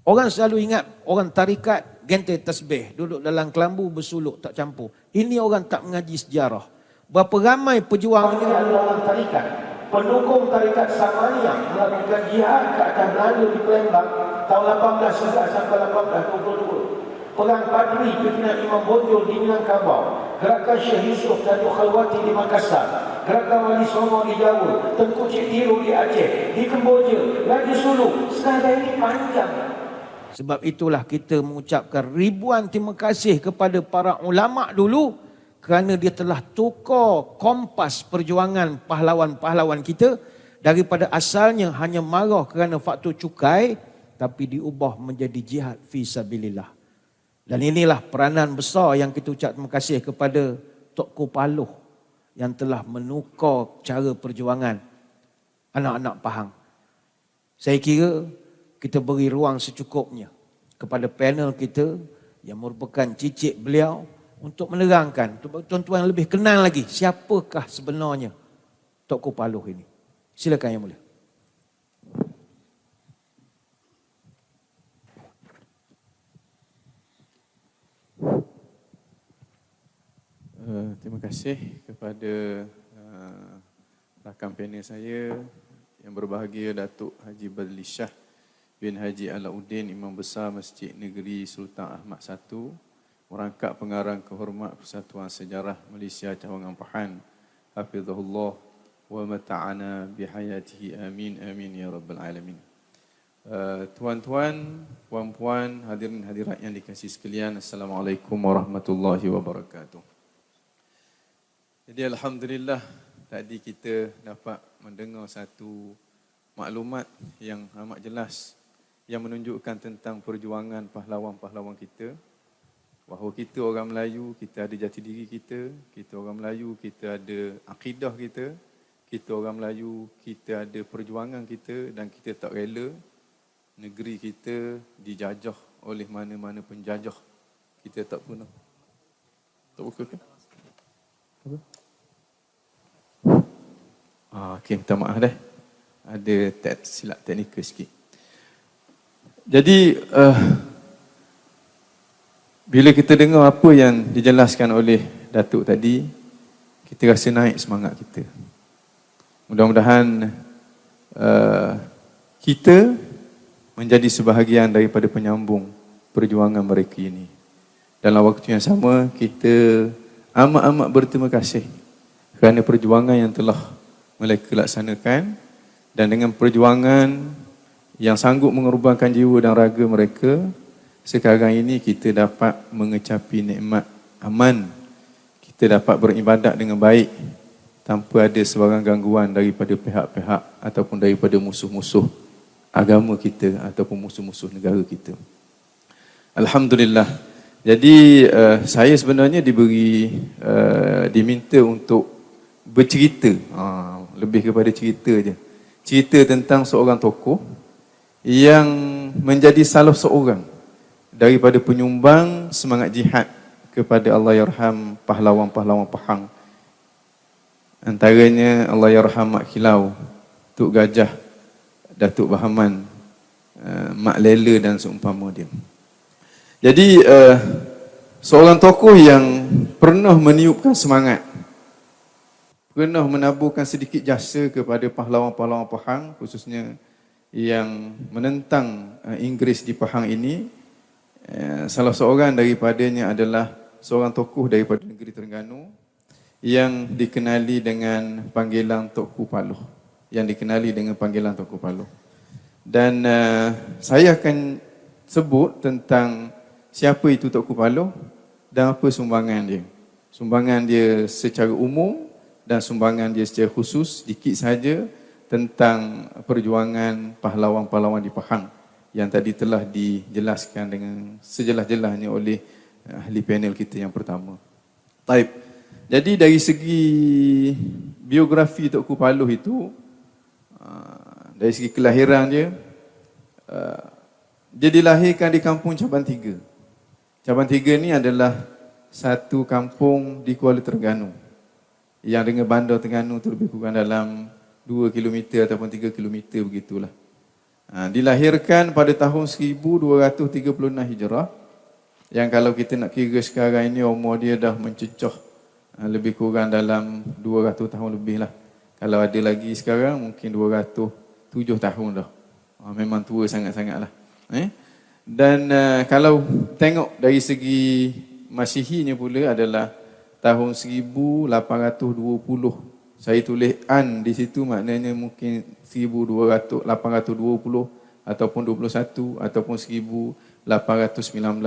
Orang selalu ingat orang tarikat gente tasbih, duduk dalam kelambu bersuluk tak campur. Ini orang tak mengaji sejarah. Berapa ramai pejuang ini adalah orang tarikat. Pendukung tarikat Samaniyah melakukan jihad ke atas Belanda di Palembang tahun 18 sampai 1822. Perang Padri pimpinan Imam Bonjol di Minangkabau. Gerakan Syekh Yusuf dan Khalwati di Makassar. Gerakan Wali Songo di Jawa. Tengku Cik Tiru di Aceh. Di Kemboja. Raja Sulu. Sekarang ini panjang. Sebab itulah kita mengucapkan ribuan terima kasih kepada para ulama dulu kerana dia telah tukar kompas perjuangan pahlawan-pahlawan kita daripada asalnya hanya marah kerana faktor cukai tapi diubah menjadi jihad fi sabilillah. Dan inilah peranan besar yang kita ucap terima kasih kepada Tok Kupaloh yang telah menukar cara perjuangan anak-anak Pahang. Saya kira kita beri ruang secukupnya kepada panel kita yang merupakan cicit beliau untuk menerangkan, tuan-tuan lebih kenal lagi siapakah sebenarnya Tok Kupaluh ini. Silakan Yang Mulia. Uh, terima kasih kepada uh, rakan panel saya yang berbahagia Datuk Haji Badli Shah bin Haji Alauddin Imam Besar Masjid Negeri Sultan Ahmad I merangkap pengarang kehormat Persatuan Sejarah Malaysia Cawangan Pahan. Hafizahullah wa mata'ana bihayatihi. Amin amin ya rabbal alamin. Uh, tuan-tuan puan-puan hadirin hadirat yang dikasihi sekalian assalamualaikum warahmatullahi wabarakatuh. Jadi alhamdulillah tadi kita dapat mendengar satu maklumat yang amat jelas yang menunjukkan tentang perjuangan pahlawan-pahlawan kita bahawa kita orang Melayu, kita ada jati diri kita, kita orang Melayu, kita ada akidah kita, kita orang Melayu, kita ada perjuangan kita dan kita tak rela negeri kita dijajah oleh mana-mana penjajah. Kita tak pernah. Tak buka ke? Apa? Ah, okay, minta maaf dah. Ada tek, silap teknikal sikit. Jadi, uh, bila kita dengar apa yang dijelaskan oleh Datuk tadi, kita rasa naik semangat kita. Mudah-mudahan uh, kita menjadi sebahagian daripada penyambung perjuangan mereka ini. Dalam waktu yang sama, kita amat-amat berterima kasih kerana perjuangan yang telah mereka laksanakan dan dengan perjuangan yang sanggup mengorbankan jiwa dan raga mereka, sekarang ini kita dapat mengecapi nikmat aman. Kita dapat beribadat dengan baik tanpa ada sebarang gangguan daripada pihak-pihak ataupun daripada musuh-musuh agama kita ataupun musuh-musuh negara kita. Alhamdulillah. Jadi uh, saya sebenarnya diberi uh, diminta untuk bercerita, uh, lebih kepada cerita je. Cerita tentang seorang tokoh yang menjadi salah seorang daripada penyumbang semangat jihad kepada Allah Yarham pahlawan-pahlawan Pahang. Antaranya Allah Yarham Mak Kilau, Tuk Gajah, Datuk Bahaman, uh, Mak Lela dan seumpama dia. Jadi uh, seorang tokoh yang pernah meniupkan semangat pernah menaburkan sedikit jasa kepada pahlawan-pahlawan Pahang khususnya yang menentang uh, Inggeris di Pahang ini Eh, salah seorang daripadanya adalah seorang tokoh daripada negeri Terengganu yang dikenali dengan panggilan Tok Kupaloh. Yang dikenali dengan panggilan Tok Kupaloh. Dan uh, saya akan sebut tentang siapa itu Tok Kupaloh dan apa sumbangan dia. Sumbangan dia secara umum dan sumbangan dia secara khusus, sedikit saja tentang perjuangan pahlawan-pahlawan di Pahang yang tadi telah dijelaskan dengan sejelas-jelasnya oleh eh, ahli panel kita yang pertama. Taib. Jadi dari segi biografi Tok Kupaluh itu, ah, dari segi kelahiran dia, ah, dia dilahirkan di kampung Cabang Tiga. Cabang Tiga ni adalah satu kampung di Kuala Terengganu. Yang dengan bandar Terengganu tu lebih kurang dalam 2 km ataupun 3 km begitulah. Ha, dilahirkan pada tahun 1236 Hijrah. Yang kalau kita nak kira sekarang ini umur dia dah mencecah ha, lebih kurang dalam 200 tahun lebih lah. Kalau ada lagi sekarang mungkin 207 tahun dah. Ha, memang tua sangat-sangat lah. Eh? Dan uh, kalau tengok dari segi Masihinya pula adalah tahun 1820 saya tulis an di situ maknanya mungkin 1820 ataupun 21 ataupun 1819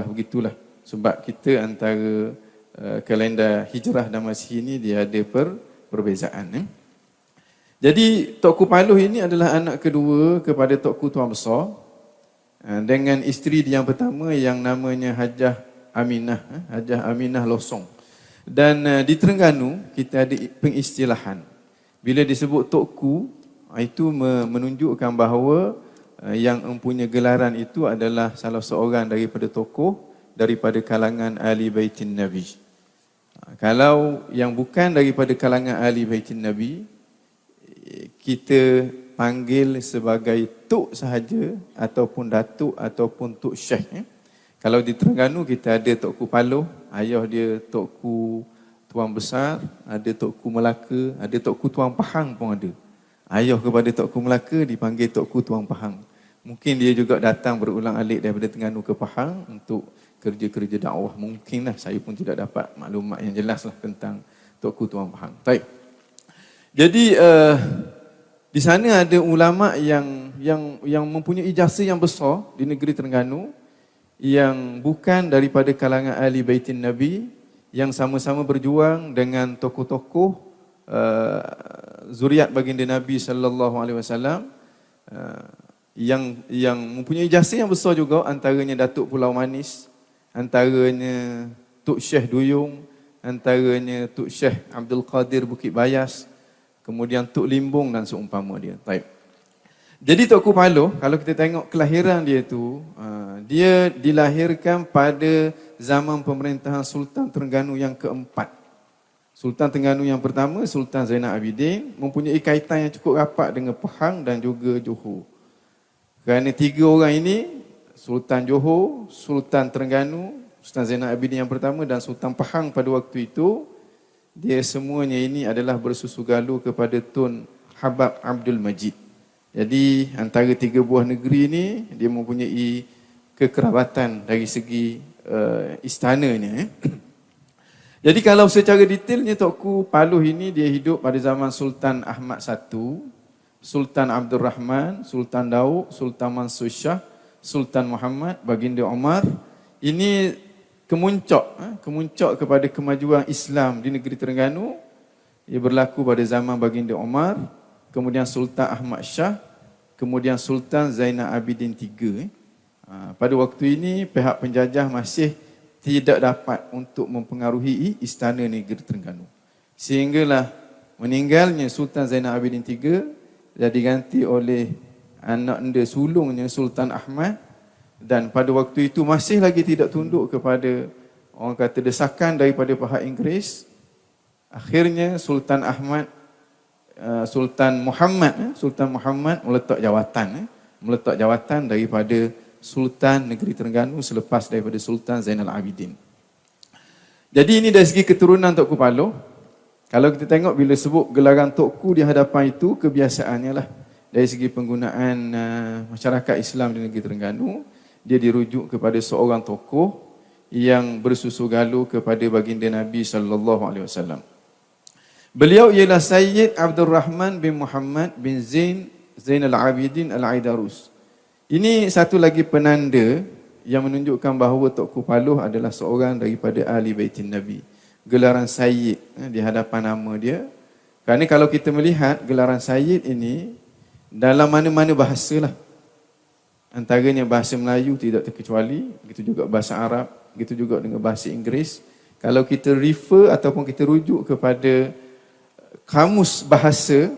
begitulah sebab kita antara uh, kalender hijrah dan Masihi ini dia ada per, perbezaan. Eh? Jadi Tok Paluh ini adalah anak kedua kepada Tok Tuan Besar uh, dengan isteri dia yang pertama yang namanya Hajah Aminah, eh? Hajah Aminah Losong. Dan uh, di Terengganu kita ada pengistilahan. Bila disebut Tok Ku, itu menunjukkan bahawa yang mempunyai gelaran itu adalah salah seorang daripada tokoh daripada kalangan ahli baitin Nabi. Kalau yang bukan daripada kalangan ahli baitin Nabi, kita panggil sebagai tuk sahaja ataupun datuk ataupun tuk syekh. Eh? Kalau di Terengganu kita ada Tok Ku Paloh, ayah dia Tok Ku Tuan Besar, ada Tok Ku Melaka, ada Tok Ku Tuan Pahang pun ada. Ayah kepada Tok Ku Melaka dipanggil Tok Ku Tuan Pahang. Mungkin dia juga datang berulang alik daripada Terengganu ke Pahang untuk kerja-kerja dakwah. Mungkinlah saya pun tidak dapat maklumat yang jelas lah tentang Tok Ku Tuan Pahang. Baik. Jadi uh, di sana ada ulama yang yang yang mempunyai ijazah yang besar di negeri Terengganu yang bukan daripada kalangan ahli baitin Nabi yang sama-sama berjuang dengan tokoh-tokoh uh, zuriat baginda Nabi sallallahu alaihi wasallam. Uh, yang yang mempunyai jasa yang besar juga antaranya Datuk Pulau Manis, antaranya Tuk Syekh Duyung, antaranya Tuk Syekh Abdul Qadir Bukit Bayas, kemudian Tuk Limbung dan seumpama dia. Baik. Jadi Tok Kupalo, kalau kita tengok kelahiran dia tu, ah, dia dilahirkan pada zaman pemerintahan Sultan Terengganu yang keempat. Sultan Terengganu yang pertama, Sultan Zainal Abidin, mempunyai kaitan yang cukup rapat dengan Pahang dan juga Johor. Kerana tiga orang ini, Sultan Johor, Sultan Terengganu, Sultan Zainal Abidin yang pertama dan Sultan Pahang pada waktu itu, dia semuanya ini adalah bersusu galu kepada Tun Habab Abdul Majid. Jadi antara tiga buah negeri ini, dia mempunyai kekerabatan dari segi uh, istananya. Eh. Jadi kalau secara detailnya Tokku Paluh ini dia hidup pada zaman Sultan Ahmad I Sultan Abdul Rahman, Sultan Daud, Sultan Mansur Shah, Sultan Muhammad, Baginda Omar. Ini kemuncak, eh, kemuncak kepada kemajuan Islam di negeri Terengganu. Ia berlaku pada zaman Baginda Omar, kemudian Sultan Ahmad Shah, kemudian Sultan Zainal Abidin III. Eh. Ha, pada waktu ini, pihak penjajah masih tidak dapat untuk mempengaruhi istana negeri Terengganu. Sehinggalah meninggalnya Sultan Zainal Abidin III, dah diganti oleh anak anda sulungnya Sultan Ahmad dan pada waktu itu masih lagi tidak tunduk kepada orang kata desakan daripada pihak Inggeris akhirnya Sultan Ahmad uh, Sultan Muhammad eh, Sultan Muhammad meletak jawatan eh, meletak jawatan daripada Sultan Negeri Terengganu selepas daripada Sultan Zainal Abidin. Jadi ini dari segi keturunan Tok Kupalo, kalau kita tengok bila sebut gelaran tokku di hadapan itu kebiasaannya lah dari segi penggunaan uh, masyarakat Islam di negeri Terengganu dia dirujuk kepada seorang tokoh yang bersusu galu kepada baginda Nabi sallallahu alaihi wasallam. Beliau ialah Sayyid Abdul Rahman bin Muhammad bin Zain Zainal Abidin Al-Aidarus. Ini satu lagi penanda yang menunjukkan bahawa Tok Kupaluh adalah seorang daripada ahli baitin Nabi gelaran Sayyid eh, di hadapan nama dia. Kerana kalau kita melihat gelaran Sayyid ini dalam mana-mana bahasa lah. Antaranya bahasa Melayu tidak terkecuali, begitu juga bahasa Arab, begitu juga dengan bahasa Inggeris. Kalau kita refer ataupun kita rujuk kepada kamus bahasa,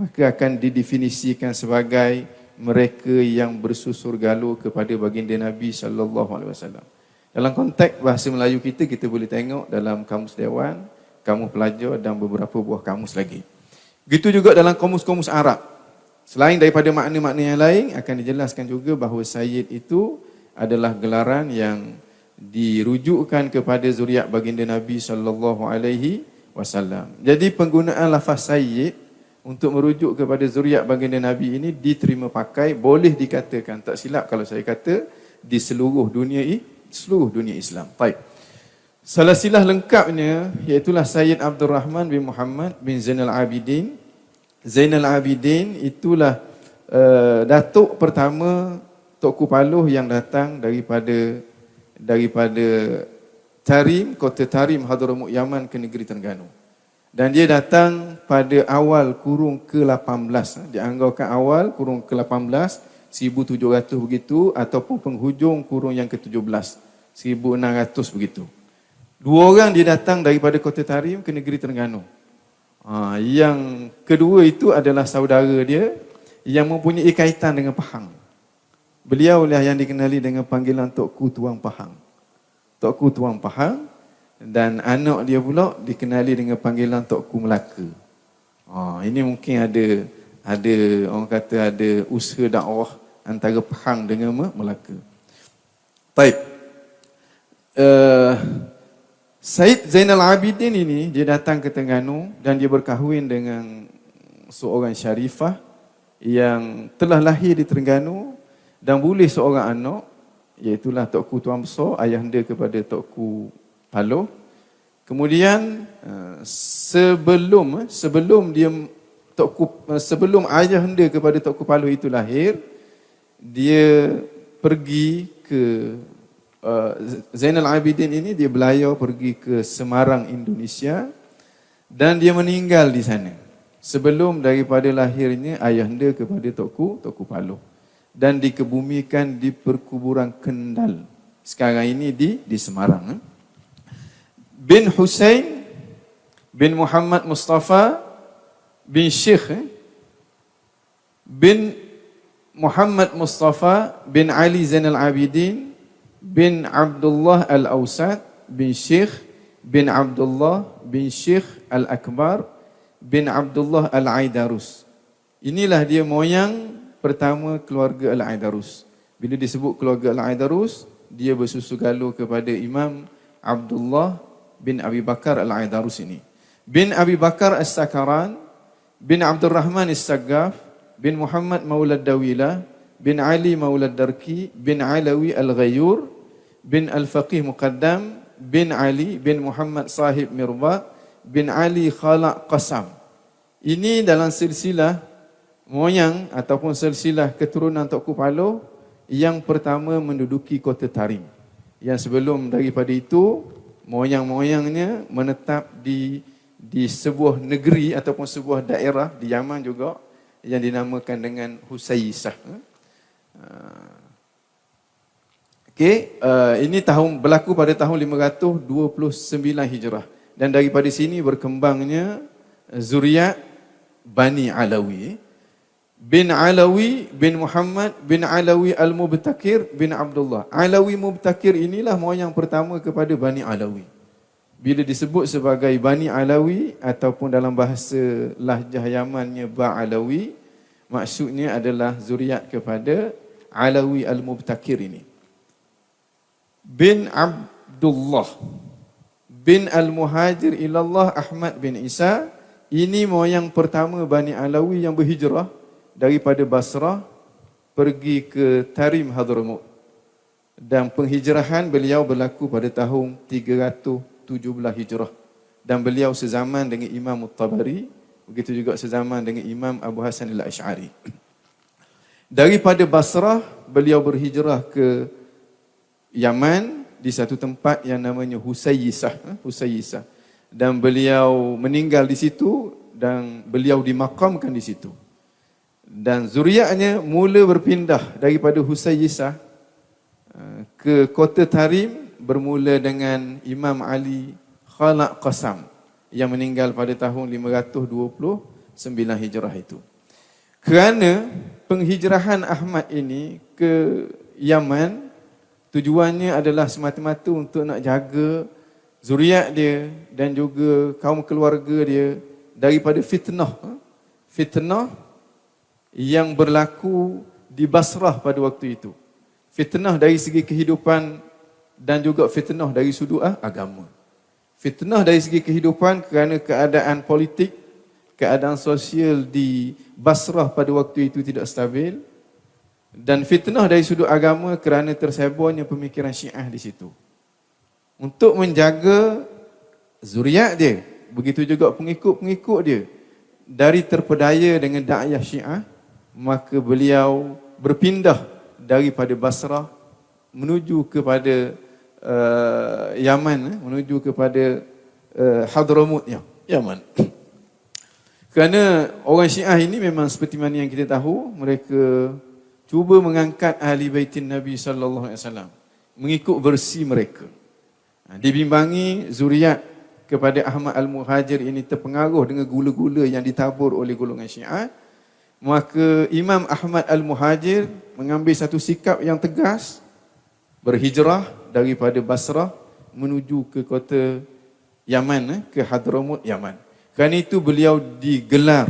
maka akan didefinisikan sebagai mereka yang bersusur galuh kepada baginda Nabi sallallahu alaihi wasallam. Dalam konteks bahasa Melayu kita, kita boleh tengok dalam kamus dewan, kamus pelajar dan beberapa buah kamus lagi. Begitu juga dalam kamus-kamus Arab. Selain daripada makna-makna yang lain, akan dijelaskan juga bahawa Sayyid itu adalah gelaran yang dirujukkan kepada zuriat baginda Nabi sallallahu alaihi wasallam. Jadi penggunaan lafaz Sayyid untuk merujuk kepada zuriat baginda Nabi ini diterima pakai boleh dikatakan tak silap kalau saya kata di seluruh dunia ini seluruh dunia Islam. Baik. Salah silah lengkapnya iaitulah Sayyid Abdul Rahman bin Muhammad bin Zainal Abidin. Zainal Abidin itulah uh, datuk pertama Tok Kupaluh yang datang daripada daripada Tarim, kota Tarim Hadramut Yaman ke negeri Terengganu. Dan dia datang pada awal kurung ke-18. Dianggapkan awal kurung ke-18, 1700 begitu ataupun penghujung kurung yang ke-17, 1600 begitu. Dua orang dia datang daripada kota Tarim ke negeri Terengganu. Ha, yang kedua itu adalah saudara dia yang mempunyai kaitan dengan Pahang. Beliau lah yang dikenali dengan panggilan Tok Ku Tuang Pahang. Tok Ku Tuang Pahang dan anak dia pula dikenali dengan panggilan Tok Ku Melaka. Ha, ini mungkin ada ada orang kata ada usaha dakwah antara Pahang dengan Melaka. Baik. Uh, Said Zainal Abidin ini dia datang ke Terengganu dan dia berkahwin dengan seorang syarifah yang telah lahir di Terengganu dan boleh seorang anak iaitu Tok Ku Tuan Besar ayahanda kepada Tok Ku Paloh. Kemudian eh, sebelum sebelum dia Tok Ku eh, sebelum ayahanda kepada Tok Ku Paloh itu lahir dia pergi ke Zainal Abidin ini dia belayar pergi ke Semarang Indonesia dan dia meninggal di sana sebelum daripada lahirnya ayahanda kepada Tokku Tokku Paloh dan dikebumikan di perkuburan Kendal sekarang ini di di Semarang eh. bin Hussein bin Muhammad Mustafa bin Syekh eh. bin Muhammad Mustafa bin Ali Zainal Abidin bin Abdullah Al-Awsat bin Syekh bin Abdullah bin Syekh Al-Akbar bin Abdullah Al-Aidarus. Inilah dia moyang pertama keluarga Al-Aidarus. Bila disebut keluarga Al-Aidarus, dia bersusu galuh kepada Imam Abdullah bin Abi Bakar Al-Aidarus ini. Bin Abi Bakar As-Sakaran, bin Abdul Rahman As-Saggaf, bin Muhammad Maulad Dawilah, bin Ali Maulad Darki bin Alawi Al-Ghayur bin Al-Faqih Muqaddam bin Ali bin Muhammad Sahib Mirba bin Ali Khalaq Qasam. Ini dalam silsilah moyang ataupun silsilah keturunan Tok Kupalo yang pertama menduduki kota Tarim. Yang sebelum daripada itu moyang-moyangnya menetap di di sebuah negeri ataupun sebuah daerah di Yaman juga yang dinamakan dengan Husaisah. Ah. Okey, uh, ini tahun berlaku pada tahun 529 Hijrah dan daripada sini berkembangnya zuriat Bani Alawi bin Alawi bin Muhammad bin Alawi Al-Mubtakir bin Abdullah. Alawi Mubtakir inilah moyang pertama kepada Bani Alawi. Bila disebut sebagai Bani Alawi ataupun dalam bahasa lahjah Yamannya Ba Alawi, maksudnya adalah zuriat kepada Alawi Al-Mubtakir ini. Bin Abdullah bin Al-Muhajir ilallah Ahmad bin Isa ini moyang pertama Bani Alawi yang berhijrah daripada Basrah pergi ke Tarim Hadramut. Dan penghijrahan beliau berlaku pada tahun 317 Hijrah. Dan beliau sezaman dengan Imam At-Tabari, begitu juga sezaman dengan Imam Abu Hasan Al-Ash'ari. Daripada Basrah, beliau berhijrah ke Yaman di satu tempat yang namanya Husayyisah. Ha? Husayyisah. Dan beliau meninggal di situ dan beliau dimakamkan di situ. Dan zuriatnya mula berpindah daripada Husayyisah uh, ke kota Tarim bermula dengan Imam Ali Khalaq Qasam yang meninggal pada tahun 529 Hijrah itu. Kerana penghijrahan Ahmad ini ke Yaman tujuannya adalah semata-mata untuk nak jaga zuriat dia dan juga kaum keluarga dia daripada fitnah. Fitnah yang berlaku di Basrah pada waktu itu. Fitnah dari segi kehidupan dan juga fitnah dari sudut ah, agama. Fitnah dari segi kehidupan kerana keadaan politik keadaan sosial di Basrah pada waktu itu tidak stabil dan fitnah dari sudut agama kerana tersebarnya pemikiran Syiah di situ. Untuk menjaga zuriat dia, begitu juga pengikut-pengikut dia dari terpedaya dengan dakwah Syiah, maka beliau berpindah daripada Basrah menuju kepada uh, Yaman eh, menuju kepada uh, Hadramut ya, Yaman. Kerana orang Syiah ini memang seperti mana yang kita tahu, mereka cuba mengangkat ahli baitin Nabi sallallahu alaihi wasallam mengikut versi mereka. Ha, dibimbangi zuriat kepada Ahmad Al-Muhajir ini terpengaruh dengan gula-gula yang ditabur oleh golongan Syiah, maka Imam Ahmad Al-Muhajir mengambil satu sikap yang tegas berhijrah daripada Basrah menuju ke kota Yaman eh, ke Hadramut Yaman. Kerana itu beliau digelar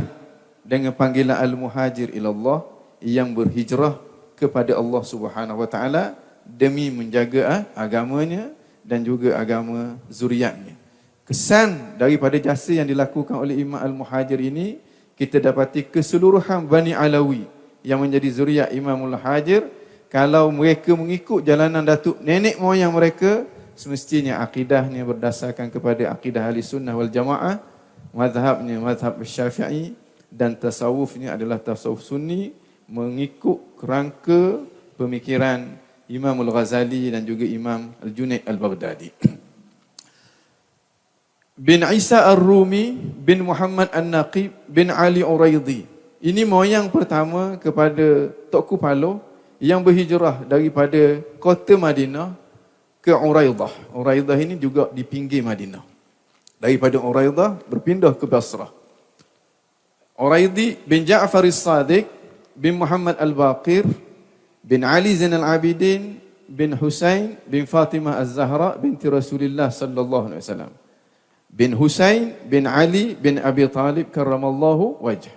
dengan panggilan Al-Muhajir ilallah yang berhijrah kepada Allah Subhanahu Wa Taala demi menjaga eh, agamanya dan juga agama zuriatnya. Kesan daripada jasa yang dilakukan oleh Imam Al-Muhajir ini kita dapati keseluruhan Bani Alawi yang menjadi zuriat Imamul Hajir kalau mereka mengikut jalanan datuk nenek moyang mereka semestinya akidahnya berdasarkan kepada akidah ahli sunnah wal jamaah mazhabnya mazhab syafi'i dan tasawufnya adalah tasawuf sunni mengikut kerangka pemikiran Imam Al-Ghazali dan juga Imam Al-Junaid Al-Baghdadi bin Isa Ar-Rumi bin Muhammad An-Naqib bin Ali Uraidi. Ini moyang pertama kepada Tok Kupalo yang berhijrah daripada kota Madinah ke Uraidah. Uraidah ini juga di pinggir Madinah. Daripada Uraidah berpindah ke Basrah. Uraidi bin Ja'far As-Sadiq bin Muhammad Al-Baqir bin Ali Zain Al-Abidin bin Husain bin Fatimah Az-Zahra binti Rasulullah sallallahu alaihi wasallam bin Husain bin Ali bin Abi Talib karramallahu wajh.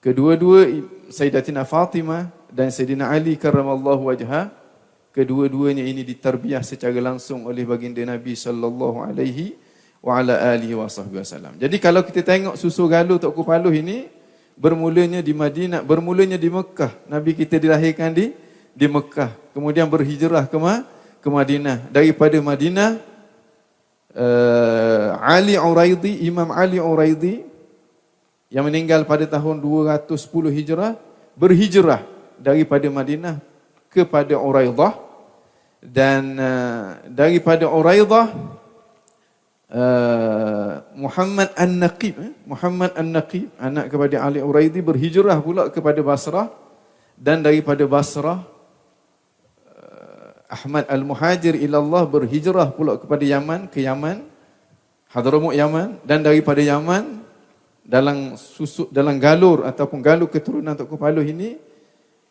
Kedua-dua Sayyidatina Fatimah dan Sayyidina Ali karramallahu wajha, kedua-duanya ini diterbiah secara langsung oleh baginda Nabi sallallahu alaihi wa ala alihi wasallam. Jadi kalau kita tengok susu galuh Tok Kupaluh ini bermulanya di Madinah, bermulanya di Mekah. Nabi kita dilahirkan di di Mekah, kemudian berhijrah ke ke Madinah. Daripada Madinah uh, Ali Uraidi, Imam Ali Uraidi yang meninggal pada tahun 210 Hijrah berhijrah daripada Madinah kepada Uraidah dan uh, daripada Uraidah uh, Muhammad An-Naqib eh? Muhammad An-Naqib anak kepada Ali Uraidi berhijrah pula kepada Basrah dan daripada Basrah Ahmad Al-Muhajir ilallah berhijrah pula kepada Yaman, ke Yaman, Hadramut Yaman dan daripada Yaman dalam susuk dalam galur ataupun galur keturunan Tok Paluh ini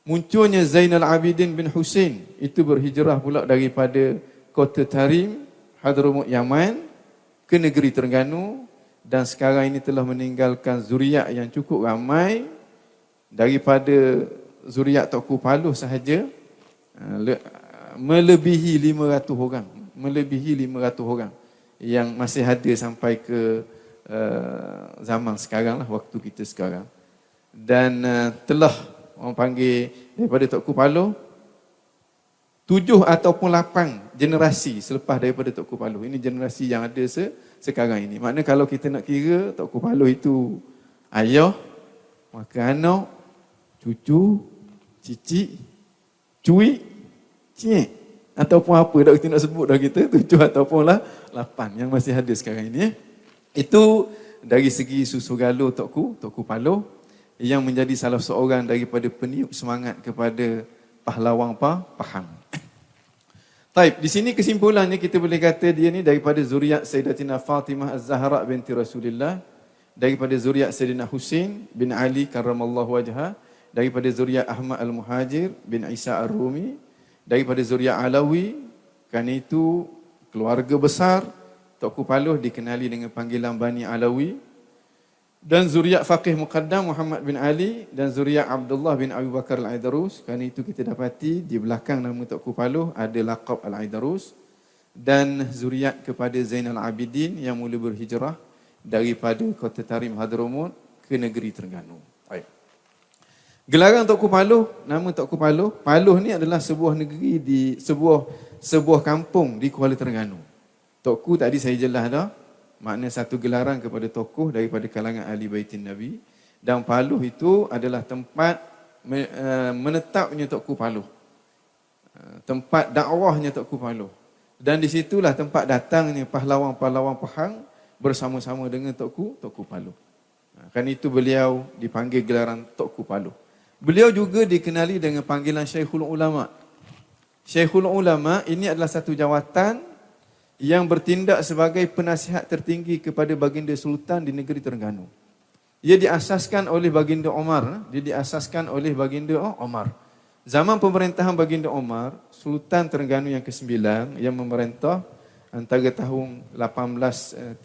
munculnya Zainal Abidin bin Husain. Itu berhijrah pula daripada kota Tarim, Hadramut Yaman ke negeri Terengganu dan sekarang ini telah meninggalkan zuriat yang cukup ramai daripada zuriat Tok Paluh sahaja melebihi 500 orang. Melebihi 500 orang yang masih ada sampai ke uh, zaman sekarang lah waktu kita sekarang. Dan uh, telah orang panggil daripada Tok Kupalo tujuh ataupun lapan generasi selepas daripada Tok Kupalo. Ini generasi yang ada se sekarang ini. Maknanya kalau kita nak kira Tok Kupalo itu ayah maka anak cucu cici cuy Cik ataupun apa dah kita nak sebut dah kita tujuh ataupun lah lapan yang masih ada sekarang ini. Eh. Itu dari segi susu galuh Tokku, Tokku Palo yang menjadi salah seorang daripada peniup semangat kepada pahlawan apa? Pahang. Taib, di sini kesimpulannya kita boleh kata dia ni daripada zuriat Sayyidatina Fatimah Az-Zahra binti Rasulullah, daripada zuriat Sayyidina Husin bin Ali karramallahu wajha, daripada zuriat Ahmad Al-Muhajir bin Isa Ar-Rumi, daripada zuriat Alawi kerana itu keluarga besar Tok Kupaluh dikenali dengan panggilan Bani Alawi dan zuriat Faqih Muqaddam Muhammad bin Ali dan zuriat Abdullah bin Abu Bakar Al-Aidarus kerana itu kita dapati di belakang nama Tok Kupaluh ada laqab Al-Aidarus dan zuriat kepada Zainal Abidin yang mula berhijrah daripada kota Tarim Hadramut ke negeri Terengganu. Baik. Gelaran Tok Paluh, nama Tok Paluh, Paluh ni adalah sebuah negeri di sebuah sebuah kampung di Kuala Terengganu. Tokku tadi saya jelas dah, makna satu gelaran kepada tokoh daripada kalangan ahli baitin Nabi dan Paluh itu adalah tempat eh, menetapnya Tok Paluh. Eh, tempat dakwahnya Tok Paluh. Dan di situlah tempat datangnya pahlawan-pahlawan Pahang bersama-sama dengan Tok Tok Palu. Ha, kan itu beliau dipanggil gelaran Tok Palu. Beliau juga dikenali dengan panggilan Syekhul Ulama. Syekhul Ulama ini adalah satu jawatan yang bertindak sebagai penasihat tertinggi kepada baginda sultan di negeri Terengganu. Ia diasaskan oleh baginda Omar, dia diasaskan oleh baginda Omar. Zaman pemerintahan baginda Omar, Sultan Terengganu yang ke-9 yang memerintah antara tahun 1839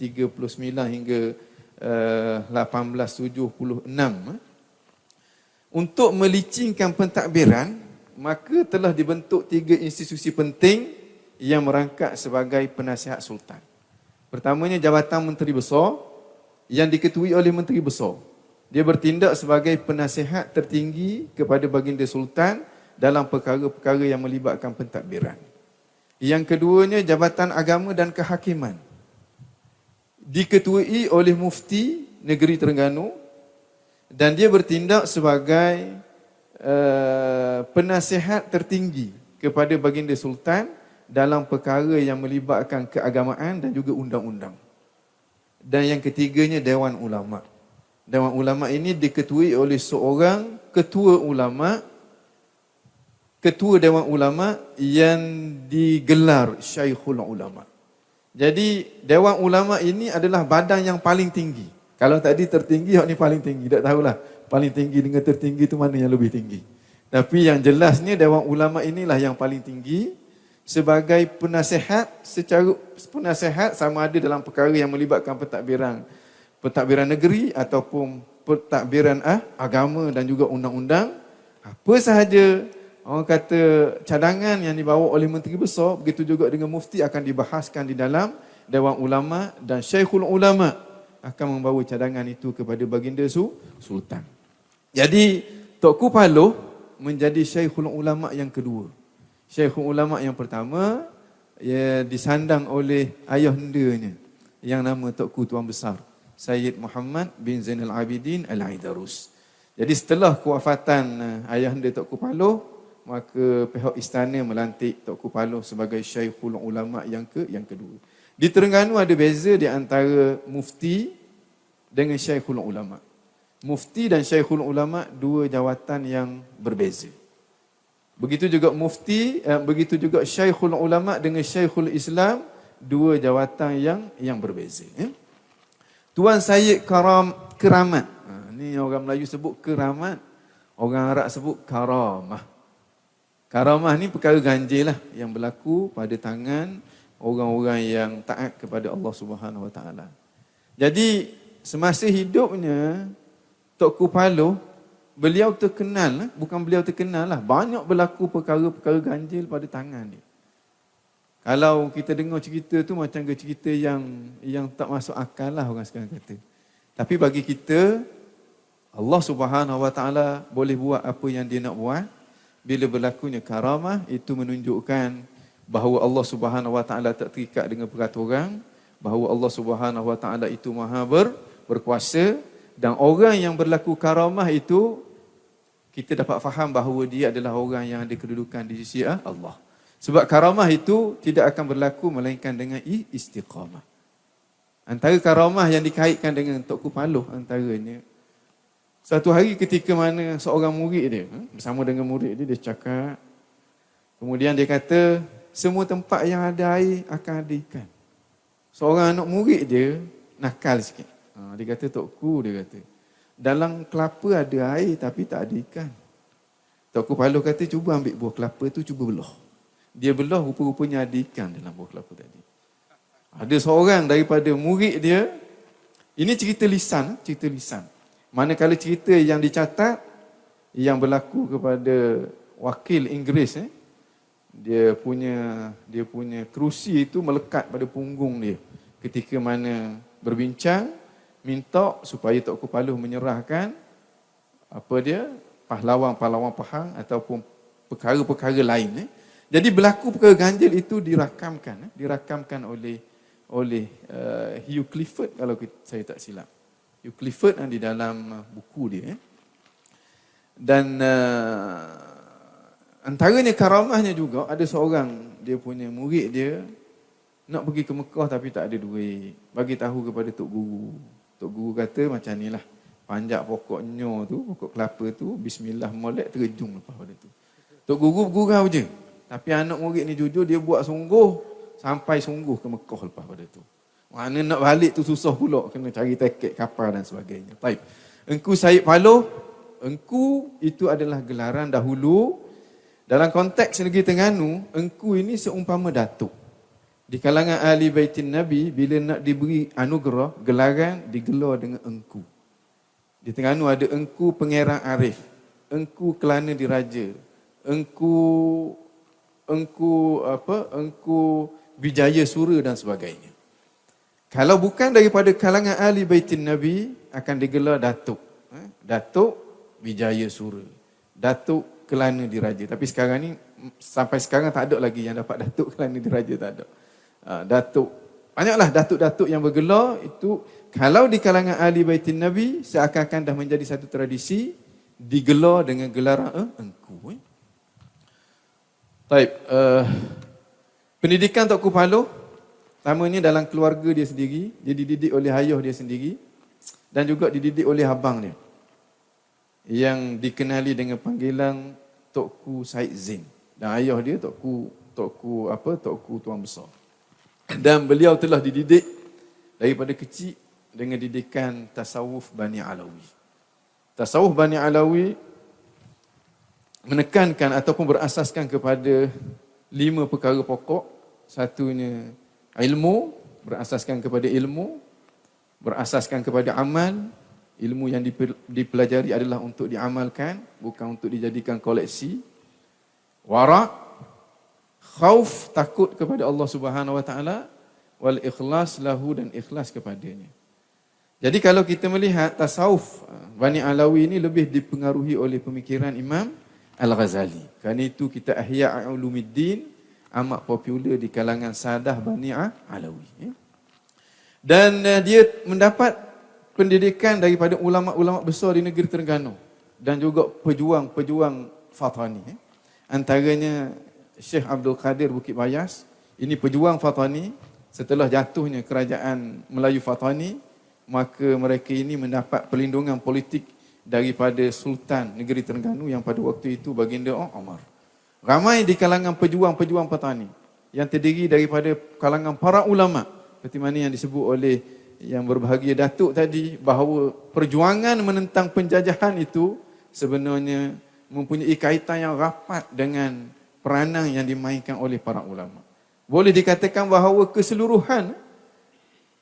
hingga 1876 eh, untuk melicingkan pentadbiran maka telah dibentuk tiga institusi penting yang merangkap sebagai penasihat sultan. Pertamanya Jabatan Menteri Besar yang diketuai oleh Menteri Besar. Dia bertindak sebagai penasihat tertinggi kepada baginda sultan dalam perkara-perkara yang melibatkan pentadbiran. Yang keduanya Jabatan Agama dan Kehakiman. Diketuai oleh Mufti Negeri Terengganu dan dia bertindak sebagai uh, penasihat tertinggi kepada baginda sultan dalam perkara yang melibatkan keagamaan dan juga undang-undang. Dan yang ketiganya Dewan Ulama. Dewan Ulama ini diketuai oleh seorang ketua ulama ketua Dewan Ulama yang digelar Syekhul Ulama. Jadi Dewan Ulama ini adalah badan yang paling tinggi. Kalau tadi tertinggi, yang ni paling tinggi. Tak tahulah paling tinggi dengan tertinggi itu mana yang lebih tinggi. Tapi yang jelasnya Dewan Ulama inilah yang paling tinggi sebagai penasihat secara penasihat sama ada dalam perkara yang melibatkan pentadbiran pentadbiran negeri ataupun pentadbiran ah, agama dan juga undang-undang apa sahaja orang kata cadangan yang dibawa oleh menteri besar begitu juga dengan mufti akan dibahaskan di dalam dewan ulama dan syekhul ulama akan membawa cadangan itu kepada baginda su sultan jadi Tok Kupalo menjadi syekhul ulama yang kedua Syekhul ulama yang pertama ia disandang oleh ayah hendanya yang nama Tok Tuan Besar Sayyid Muhammad bin Zainal Abidin Al-Aidarus. Jadi setelah kewafatan eh, ayah henda Tok Paloh, maka pihak istana melantik Tok Paloh sebagai Syekhul ulama yang ke yang kedua. Di Terengganu ada beza di antara mufti dengan Syekhul ulama. Mufti dan Syekhul ulama dua jawatan yang berbeza. Begitu juga mufti, eh, begitu juga syekhul ulama dengan syekhul Islam, dua jawatan yang yang berbeza. Eh? Tuan Sayyid Karam Keramat. Ha, ini orang Melayu sebut keramat, orang Arab sebut karamah. Karamah ni perkara ganjil lah yang berlaku pada tangan orang-orang yang taat kepada Allah Subhanahu Wa Taala. Jadi semasa hidupnya Tok Kupalo beliau terkenal, bukan beliau terkenal lah, banyak berlaku perkara-perkara ganjil pada tangan dia. Kalau kita dengar cerita tu macam ke cerita yang yang tak masuk akal lah orang sekarang kata. Tapi bagi kita, Allah subhanahu wa ta'ala boleh buat apa yang dia nak buat. Bila berlakunya karamah, itu menunjukkan bahawa Allah subhanahu wa ta'ala tak terikat dengan peraturan. Bahawa Allah subhanahu wa ta'ala itu maha ber, berkuasa. Dan orang yang berlaku karamah itu kita dapat faham bahawa dia adalah orang yang ada kedudukan di sisi ah, Allah. Sebab karamah itu tidak akan berlaku melainkan dengan istiqamah. Antara karamah yang dikaitkan dengan Tok Kupaluh antaranya. Satu hari ketika mana seorang murid dia, hmm, bersama dengan murid dia, dia cakap. Kemudian dia kata, semua tempat yang ada air akan ada ikan. Seorang anak murid dia nakal sikit. Ha, dia kata, Tok Ku, dia kata dalam kelapa ada air tapi tak ada ikan. Tok Kepala kata cuba ambil buah kelapa tu cuba belah. Dia belah rupa-rupanya ada ikan dalam buah kelapa tadi. Ada seorang daripada murid dia, ini cerita lisan, cerita lisan. Manakala cerita yang dicatat, yang berlaku kepada wakil Inggeris, eh, dia punya dia punya kerusi itu melekat pada punggung dia ketika mana berbincang minta supaya Tok Kupaluh menyerahkan apa dia pahlawan-pahlawan Pahang ataupun perkara-perkara lain eh. Jadi berlaku perkara ganjil itu dirakamkan eh. dirakamkan oleh oleh uh, Hugh Clifford kalau saya tak silap. Hugh Clifford uh, di dalam uh, buku dia eh. Dan uh, antaranya karamahnya juga ada seorang dia punya murid dia nak pergi ke Mekah tapi tak ada duit. Bagi tahu kepada Tok Guru. Tok Guru kata macam ni lah. Panjak pokoknya tu, pokok kelapa tu, bismillah molek terjun lepas pada tu. Tok Guru gurau je. Tapi anak murid ni jujur dia buat sungguh sampai sungguh ke Mekah lepas pada tu. Mana nak balik tu susah pula kena cari tiket kapal dan sebagainya. Baik. Engku Syed Paloh, engku itu adalah gelaran dahulu dalam konteks negeri Terengganu, engku ini seumpama datuk. Di kalangan ahli baitin Nabi, bila nak diberi anugerah, gelaran digelar dengan engku. Di Terengganu ada engku pengerang arif, engku kelana diraja, engku engku apa? Engku Wijaya Sura dan sebagainya. Kalau bukan daripada kalangan ahli baitin Nabi, akan digelar datuk. Eh? Datuk Wijaya Sura. Datuk kelana diraja. Tapi sekarang ni sampai sekarang tak ada lagi yang dapat datuk kelana diraja tak ada. Ah, datuk. Banyaklah datuk-datuk yang bergelar itu kalau di kalangan ahli baitin Nabi seakan-akan dah menjadi satu tradisi digelar dengan gelaran eh, engku. Eh. Baik, uh, pendidikan Tok Kupalo pertamanya dalam keluarga dia sendiri, dia dididik oleh ayah dia sendiri dan juga dididik oleh abang dia yang dikenali dengan panggilan Tokku Said Zin dan ayah dia Tokku Tokku apa Tokku Tuan Besar dan beliau telah dididik daripada kecil dengan didikan tasawuf Bani Alawi. Tasawuf Bani Alawi menekankan ataupun berasaskan kepada lima perkara pokok. Satunya ilmu, berasaskan kepada ilmu, berasaskan kepada amal. Ilmu yang dipelajari adalah untuk diamalkan, bukan untuk dijadikan koleksi. Warak, khauf takut kepada Allah Subhanahu wa taala wal ikhlas lahu dan ikhlas kepadanya. Jadi kalau kita melihat tasawuf ah, Bani Alawi ini lebih dipengaruhi oleh pemikiran Imam Al-Ghazali. Kerana itu kita Ahya' Ulumuddin amat popular di kalangan sadah Bani Alawi. Ya. Dan uh, dia mendapat pendidikan daripada ulama-ulama besar di negeri Terengganu dan juga pejuang-pejuang Fatani. Ya. Antaranya Syekh Abdul Qadir Bukit Bayas. Ini pejuang Fatani. Setelah jatuhnya kerajaan Melayu Fatani, maka mereka ini mendapat perlindungan politik daripada Sultan Negeri Terengganu yang pada waktu itu baginda Omar. Ramai di kalangan pejuang-pejuang Fatani yang terdiri daripada kalangan para ulama seperti mana yang disebut oleh yang berbahagia Datuk tadi bahawa perjuangan menentang penjajahan itu sebenarnya mempunyai kaitan yang rapat dengan peranan yang dimainkan oleh para ulama. Boleh dikatakan bahawa keseluruhan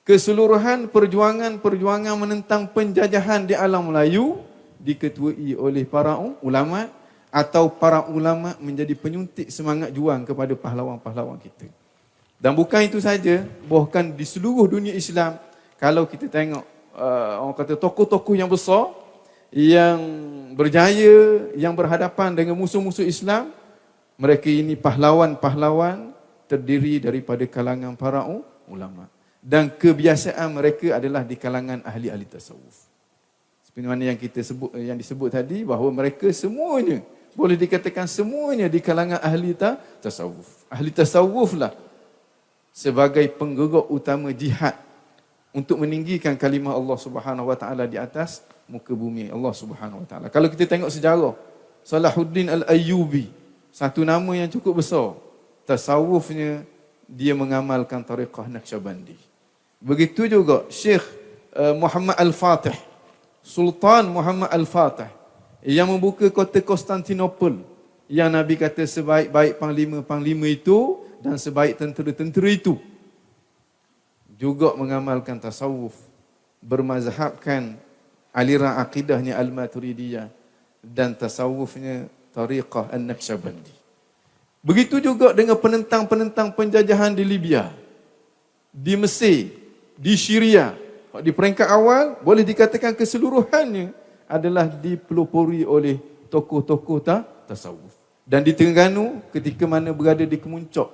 keseluruhan perjuangan-perjuangan menentang penjajahan di alam Melayu diketuai oleh para ulama atau para ulama menjadi penyuntik semangat juang kepada pahlawan-pahlawan kita. Dan bukan itu saja, bahkan di seluruh dunia Islam kalau kita tengok uh, orang kata tokoh-tokoh yang besar yang berjaya yang berhadapan dengan musuh-musuh Islam mereka ini pahlawan-pahlawan terdiri daripada kalangan para ulama. Dan kebiasaan mereka adalah di kalangan ahli-ahli tasawuf. Seperti mana yang kita sebut yang disebut tadi bahawa mereka semuanya boleh dikatakan semuanya di kalangan ahli tasawuf. Ahli tasawuf lah sebagai penggerak utama jihad untuk meninggikan kalimah Allah Subhanahu wa taala di atas muka bumi Allah Subhanahu wa taala. Kalau kita tengok sejarah Salahuddin Al-Ayyubi satu nama yang cukup besar. Tasawufnya dia mengamalkan tariqah Naqsyabandi. Begitu juga Syekh uh, Muhammad Al-Fatih, Sultan Muhammad Al-Fatih yang membuka kota Konstantinopel yang Nabi kata sebaik-baik panglima-panglima itu dan sebaik tentera-tentera itu juga mengamalkan tasawuf bermazhabkan aliran akidahnya Al-Maturidiyah dan tasawufnya tariqah An-Naqsyabandi. Begitu juga dengan penentang-penentang penjajahan di Libya, di Mesir, di Syria. Di peringkat awal, boleh dikatakan keseluruhannya adalah dipelopori oleh tokoh-tokoh ta tasawuf. Dan di Terengganu, ketika mana berada di kemuncak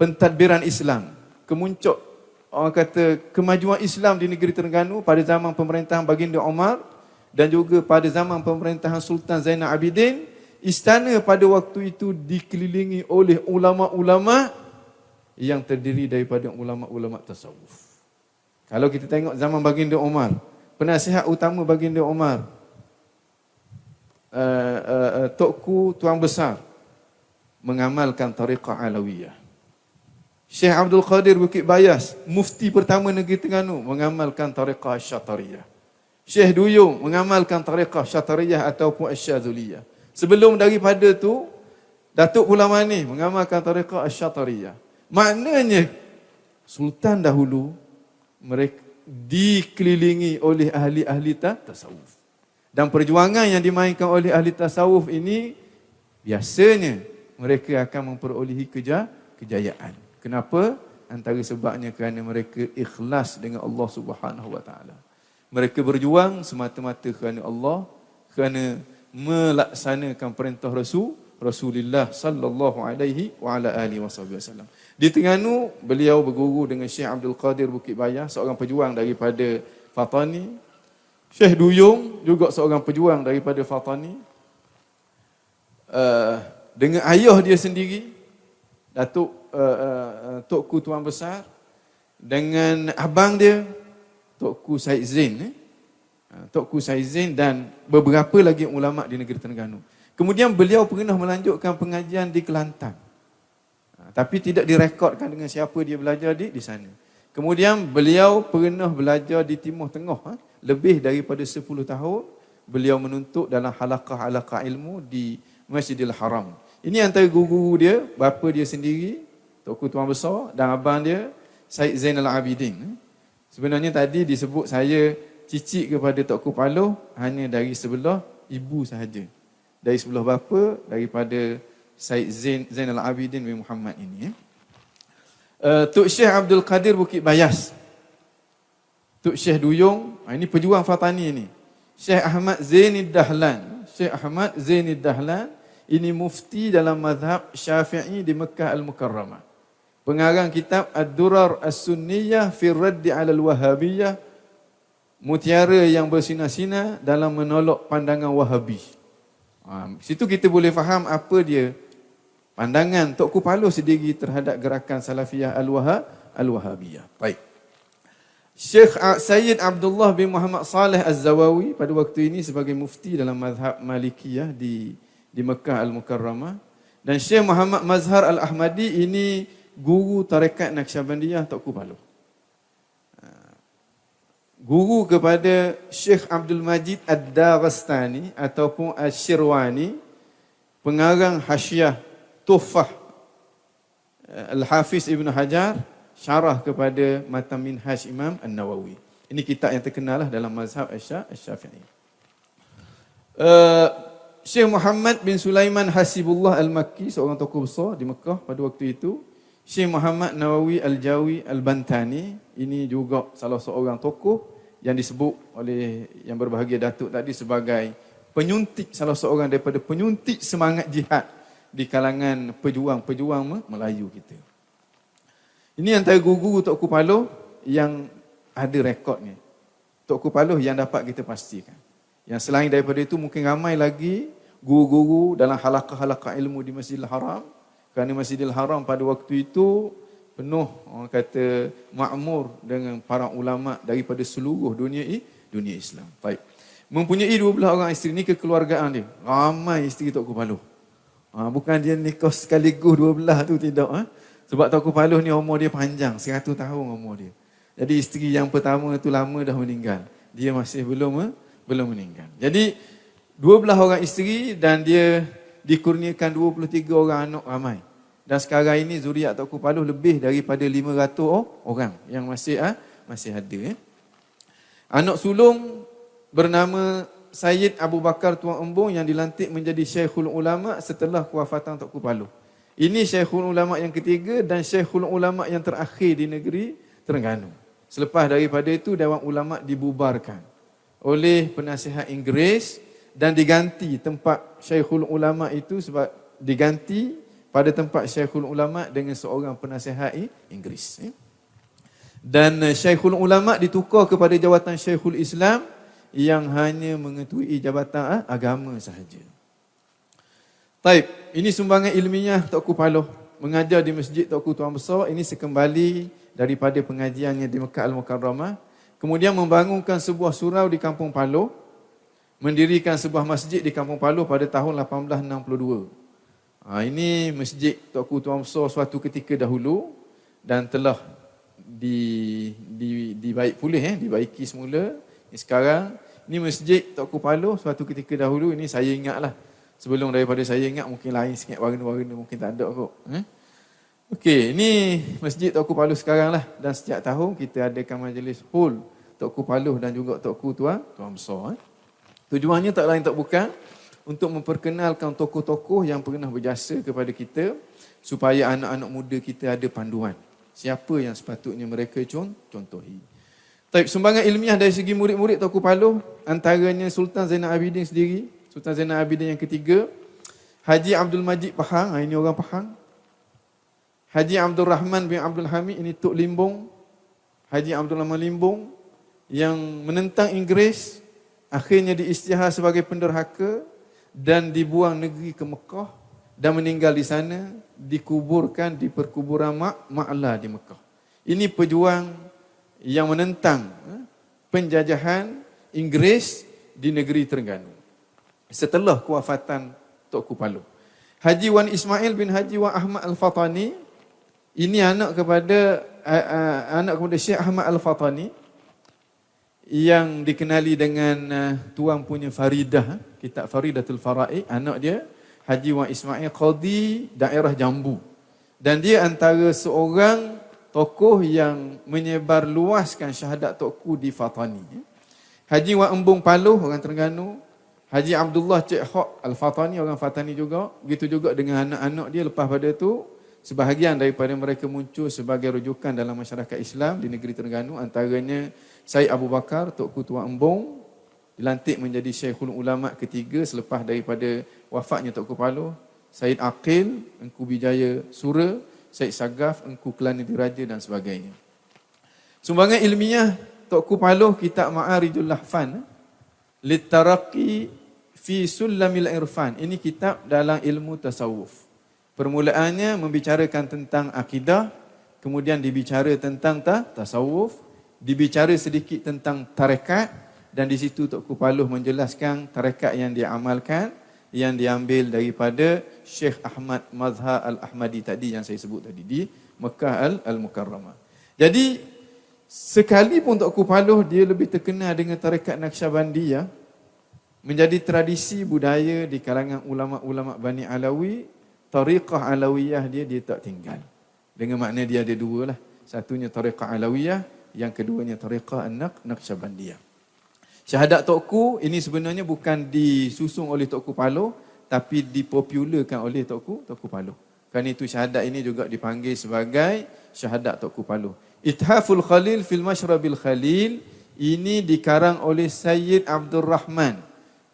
pentadbiran Islam, kemuncak orang kata kemajuan Islam di negeri Terengganu pada zaman pemerintahan Baginda Omar dan juga pada zaman pemerintahan Sultan Zainal Abidin, istana pada waktu itu dikelilingi oleh ulama-ulama yang terdiri daripada ulama-ulama tasawuf. Kalau kita tengok zaman baginda Umar, penasihat utama baginda Umar, uh, uh, uh, Tokku Tuan Besar, mengamalkan tariqah alawiyah. Syekh Abdul Qadir Bukit Bayas, mufti pertama negeri Terengganu, mengamalkan tariqah syatariyah. Syekh Duyung mengamalkan tariqah syatariyah ataupun asyadzuliyah. Sebelum daripada tu, Datuk Pulau Mani mengamalkan tariqah asyatariyah. Maknanya, Sultan dahulu mereka dikelilingi oleh ahli-ahli tasawuf. Dan perjuangan yang dimainkan oleh ahli tasawuf ini, biasanya mereka akan memperolehi keja kejayaan. Kenapa? Antara sebabnya kerana mereka ikhlas dengan Allah Subhanahu Wa Taala mereka berjuang semata-mata kerana Allah kerana melaksanakan perintah Rasul Rasulullah sallallahu alaihi wa ala alihi wasallam. Di Terengganu beliau berguru dengan Syekh Abdul Qadir Bukit Bayah seorang pejuang daripada Fatani. Syekh Duyung juga seorang pejuang daripada Fatani. Uh, dengan ayah dia sendiri Datuk uh, uh, Tok Tuan Besar dengan abang dia Tokku Said Zain eh? Tokku Said Zain dan beberapa lagi ulama di negeri Terengganu. Kemudian beliau pernah melanjutkan pengajian di Kelantan. Tapi tidak direkodkan dengan siapa dia belajar di di sana. Kemudian beliau pernah belajar di Timur Tengah lebih daripada 10 tahun beliau menuntut dalam halaqah-halaqah ilmu di Masjidil Haram. Ini antara guru dia, bapa dia sendiri, Tokku Tuan Besar dan abang dia Said Zainal Abidin. Sebenarnya tadi disebut saya cicit kepada Tok Kupalo hanya dari sebelah ibu sahaja. Dari sebelah bapa daripada Said Zain Zainal Abidin bin Muhammad ini. Uh, Tok Syekh Abdul Qadir Bukit Bayas. Tok Syekh Duyung, ah, ini pejuang Fatani ini. Syekh Ahmad Zainid Dahlan. Syekh Ahmad Zainid Dahlan ini mufti dalam mazhab Syafi'i di Mekah Al-Mukarramah pengarang kitab Ad-Durar As-Sunniyah fi Raddi 'ala Al-Wahabiyah mutiara yang bersinar-sinar dalam menolak pandangan Wahabi. Ha, situ kita boleh faham apa dia pandangan Tok Kupalo sendiri terhadap gerakan Salafiyah Al-Wahabiyah. Baik. Syekh Sayyid Abdullah bin Muhammad Saleh Az-Zawawi pada waktu ini sebagai mufti dalam mazhab Malikiyah di di Mekah Al-Mukarramah dan Syekh Muhammad Mazhar Al-Ahmadi ini guru tarekat Naqsyabandiyah Tok Kupalo. Ha. Guru kepada Syekh Abdul Majid Ad-Darastani ataupun Al-Shirwani, pengarang hasyiah Tuhfah eh, Al-Hafiz Ibn Hajar, syarah kepada Matan Minhaj Imam An-Nawawi. Ini kitab yang terkenal lah dalam mazhab Asy-Syafi'i. Uh, Syekh Muhammad bin Sulaiman Hasibullah Al-Makki, seorang tokoh besar di Mekah pada waktu itu, Syekh Muhammad Nawawi Al-Jawi Al-Bantani ini juga salah seorang tokoh yang disebut oleh yang berbahagia Datuk tadi sebagai penyuntik salah seorang daripada penyuntik semangat jihad di kalangan pejuang-pejuang Melayu kita. Ini antara guru-guru Tok Kupalo yang ada rekod ni. Tok Kupalo yang dapat kita pastikan. Yang selain daripada itu mungkin ramai lagi guru-guru dalam halaqah-halaqah ilmu di Masjidil Haram kerana Masjidil Haram pada waktu itu penuh orang kata makmur dengan para ulama daripada seluruh dunia dunia Islam. Baik. Mempunyai dua belah orang isteri ni kekeluargaan dia. Ramai isteri Tok Kupaluh. Ha, bukan dia nikah sekaligus dua belah tu tidak. Ha? Sebab Tok Kupaluh ni umur dia panjang. Seratus tahun umur dia. Jadi isteri yang pertama tu lama dah meninggal. Dia masih belum ha? belum meninggal. Jadi dua belah orang isteri dan dia dikurniakan 23 orang anak ramai. Dan sekarang ini zuriat Tok Kupaluh lebih daripada 500 orang yang masih ah masih ada. Eh. Anak sulung bernama Sayyid Abu Bakar Tuan Embung yang dilantik menjadi Syekhul Ulama setelah kewafatan Tok Kupaluh. Ini Syekhul Ulama yang ketiga dan Syekhul Ulama yang terakhir di negeri Terengganu. Selepas daripada itu Dewan Ulama dibubarkan oleh penasihat Inggeris dan diganti tempat Syekhul Ulama itu sebab diganti pada tempat Syekhul Ulama dengan seorang penasihat Inggeris. Eh. Dan eh, Syekhul Ulama ditukar kepada jawatan Syekhul Islam yang hanya mengetui jabatan ah, agama sahaja. Taib, ini sumbangan ilmiah Tok Kupaloh mengajar di Masjid Tuanku Tuan Besar. Ini sekembali daripada pengajiannya di Mekah Al-Mukarramah. Kemudian membangunkan sebuah surau di Kampung Paloh. Mendirikan sebuah masjid di Kampung Paloh pada tahun 1862. Ha, ini masjid Tuanku Tuan Besar suatu ketika dahulu dan telah di, di, dibaik pulih, eh, dibaiki semula. Ini sekarang, ini masjid Tuanku Paloh suatu ketika dahulu, ini saya ingatlah. Sebelum daripada saya ingat mungkin lain sikit warna-warna mungkin tak ada kot. Eh? Okey, ini masjid Tuanku Paloh sekarang lah. Dan setiap tahun kita adakan majlis hul Tuanku Paloh dan juga Tuanku Tuan, Tuan Besar. Eh? Tujuannya tak lain tak bukan untuk memperkenalkan tokoh-tokoh yang pernah berjasa kepada kita supaya anak-anak muda kita ada panduan. Siapa yang sepatutnya mereka contohi. Tapi sumbangan ilmiah dari segi murid-murid Tokoh Paloh antaranya Sultan Zainal Abidin sendiri, Sultan Zainal Abidin yang ketiga, Haji Abdul Majid Pahang, ah, ini orang Pahang. Haji Abdul Rahman bin Abdul Hamid, ini Tok Limbong. Haji Abdul Rahman Limbong yang menentang Inggeris, akhirnya diisytihar sebagai penderhaka dan dibuang negeri ke Mekah dan meninggal di sana dikuburkan di perkuburan Mak Ma'la di Mekah. Ini pejuang yang menentang eh, penjajahan Inggeris di negeri Terengganu. Setelah kewafatan Tok Kupalu. Haji Wan Ismail bin Haji Wan Ahmad Al-Fatani ini anak kepada uh, uh, anak kepada Syekh Ahmad Al-Fatani yang dikenali dengan uh, tuan punya Faridah, kitab Faridatul Fara'i, anak dia Haji Wan Ismail Qadi daerah Jambu. Dan dia antara seorang tokoh yang menyebar luaskan syahadat Tokku di Fatani. Haji Wan Embung Paluh, orang Terengganu. Haji Abdullah Cik Hok Al-Fatani, orang Fatani juga. Begitu juga dengan anak-anak dia lepas pada itu. Sebahagian daripada mereka muncul sebagai rujukan dalam masyarakat Islam di negeri Terengganu. Antaranya Syed Abu Bakar, Tok Kutua Embong, dilantik menjadi Syekhul Ulama ketiga selepas daripada wafatnya Tok Kupalo, Syed Aqil, Engku Bijaya Sura, Syed Sagaf, Engku Kelani Diraja dan sebagainya. Sumbangan ilmiah Tok Kupalo, Kitab Ma'arijul Lahfan, Litaraki fi Sulamil Irfan. Ini kitab dalam ilmu tasawuf. Permulaannya membicarakan tentang akidah, kemudian dibicara tentang ta, tasawuf, dibicara sedikit tentang tarekat dan di situ Tok Kupaluh menjelaskan tarekat yang diamalkan yang diambil daripada Syekh Ahmad Mazhar Al-Ahmadi tadi yang saya sebut tadi di Mekah Al-Mukarramah. Jadi sekalipun Tok Kupaluh dia lebih terkenal dengan tarekat Naqsyabandiyah menjadi tradisi budaya di kalangan ulama-ulama Bani Alawi, tariqah Alawiyah dia dia tak tinggal. Dengan makna dia ada dua lah. Satunya tariqah Alawiyah, yang keduanya tariqah an-naq naqsyabandiyah. Syahadat Tokku ini sebenarnya bukan disusung oleh Tokku Palo tapi dipopularkan oleh Tokku Tokku Palo. Kan itu syahadat ini juga dipanggil sebagai syahadat Tokku Palo. Ithaful Khalil fil Mashrabil Khalil ini dikarang oleh Sayyid Abdul Rahman.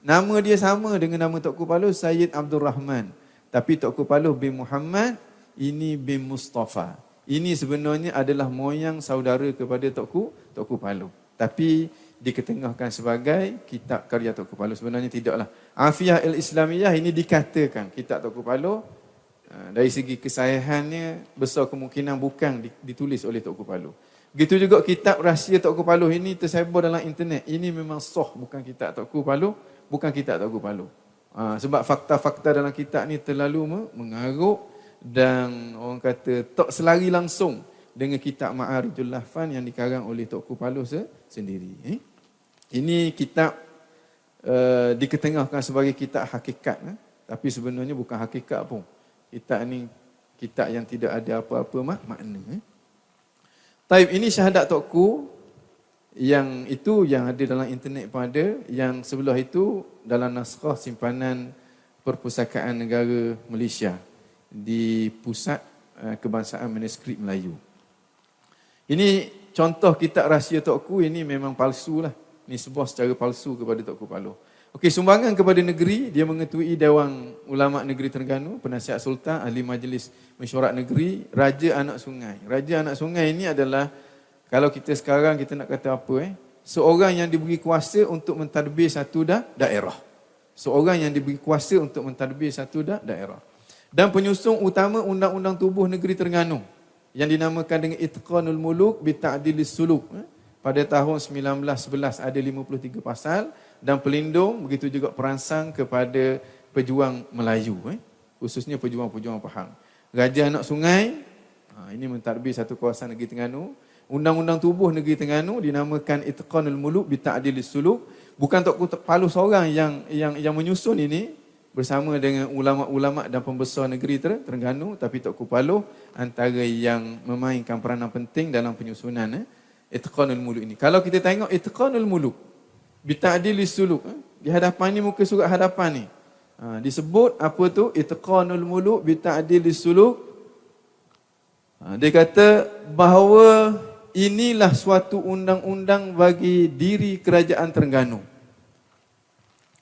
Nama dia sama dengan nama Tokku Palo Sayyid Abdul Rahman. Tapi Tokku Palo bin Muhammad ini bin Mustafa. Ini sebenarnya adalah moyang saudara kepada Tokku, Tokku Palu. Tapi diketengahkan sebagai kitab karya Tokku Palu. Sebenarnya tidaklah. Afiah al-Islamiyah ini dikatakan kitab Tokku Palu. Eh, dari segi kesahihannya, besar kemungkinan bukan ditulis oleh Tokku Palu. Begitu juga kitab rahsia Tokku Palu ini tersebar dalam internet. Ini memang soh bukan kitab Tokku Palu. Bukan kitab Tokku Palu. Ha, sebab fakta-fakta dalam kitab ni terlalu mengaruk dan orang kata tak selari langsung dengan kitab Ma'arijul Lahfan yang dikarang oleh Tok Kupalo sendiri. Eh? Ini kitab uh, diketengahkan sebagai kitab hakikat. Eh? Tapi sebenarnya bukan hakikat pun. Kitab ini kitab yang tidak ada apa-apa mak makna. Eh? Taib ini syahadat Tokku yang itu yang ada dalam internet pun ada. Yang sebelah itu dalam naskah simpanan Perpustakaan Negara Malaysia di pusat uh, kebangsaan manuskrip Melayu. Ini contoh kitab rahsia Tokku ini memang palsu lah. Ini sebuah secara palsu kepada Tokku Paloh. Okey, sumbangan kepada negeri, dia mengetui Dewan Ulama Negeri Terengganu, Penasihat Sultan, Ahli Majlis Mesyuarat Negeri, Raja Anak Sungai. Raja Anak Sungai ini adalah, kalau kita sekarang kita nak kata apa eh, seorang yang diberi kuasa untuk mentadbir satu da daerah. Seorang yang diberi kuasa untuk mentadbir satu da daerah. Dan penyusun utama Undang-Undang Tubuh Negeri Terengganu yang dinamakan dengan Itqanul Muluk bi Ta'dilis Suluk. Eh? Pada tahun 1911 ada 53 pasal dan pelindung begitu juga perangsang kepada pejuang Melayu eh? khususnya pejuang-pejuang Pahang. Raja Anak Sungai ha, ini mentadbir satu kawasan negeri Terengganu. Undang-Undang Tubuh Negeri Terengganu dinamakan Itqanul Muluk bi Ta'dilis Suluk. Bukan Tok Palu seorang yang yang yang menyusun ini, bersama dengan ulama-ulama dan pembesar negeri Terengganu tapi Tok Kupaloh antara yang memainkan peranan penting dalam penyusunan eh, Itqanul Muluk ini. Kalau kita tengok Itqanul Muluk bita'dil suluk eh, di hadapan ni muka surat hadapan ni. Ha, disebut apa tu Itqanul Muluk bita'dil suluk. Ha, dia kata bahawa inilah suatu undang-undang bagi diri kerajaan Terengganu.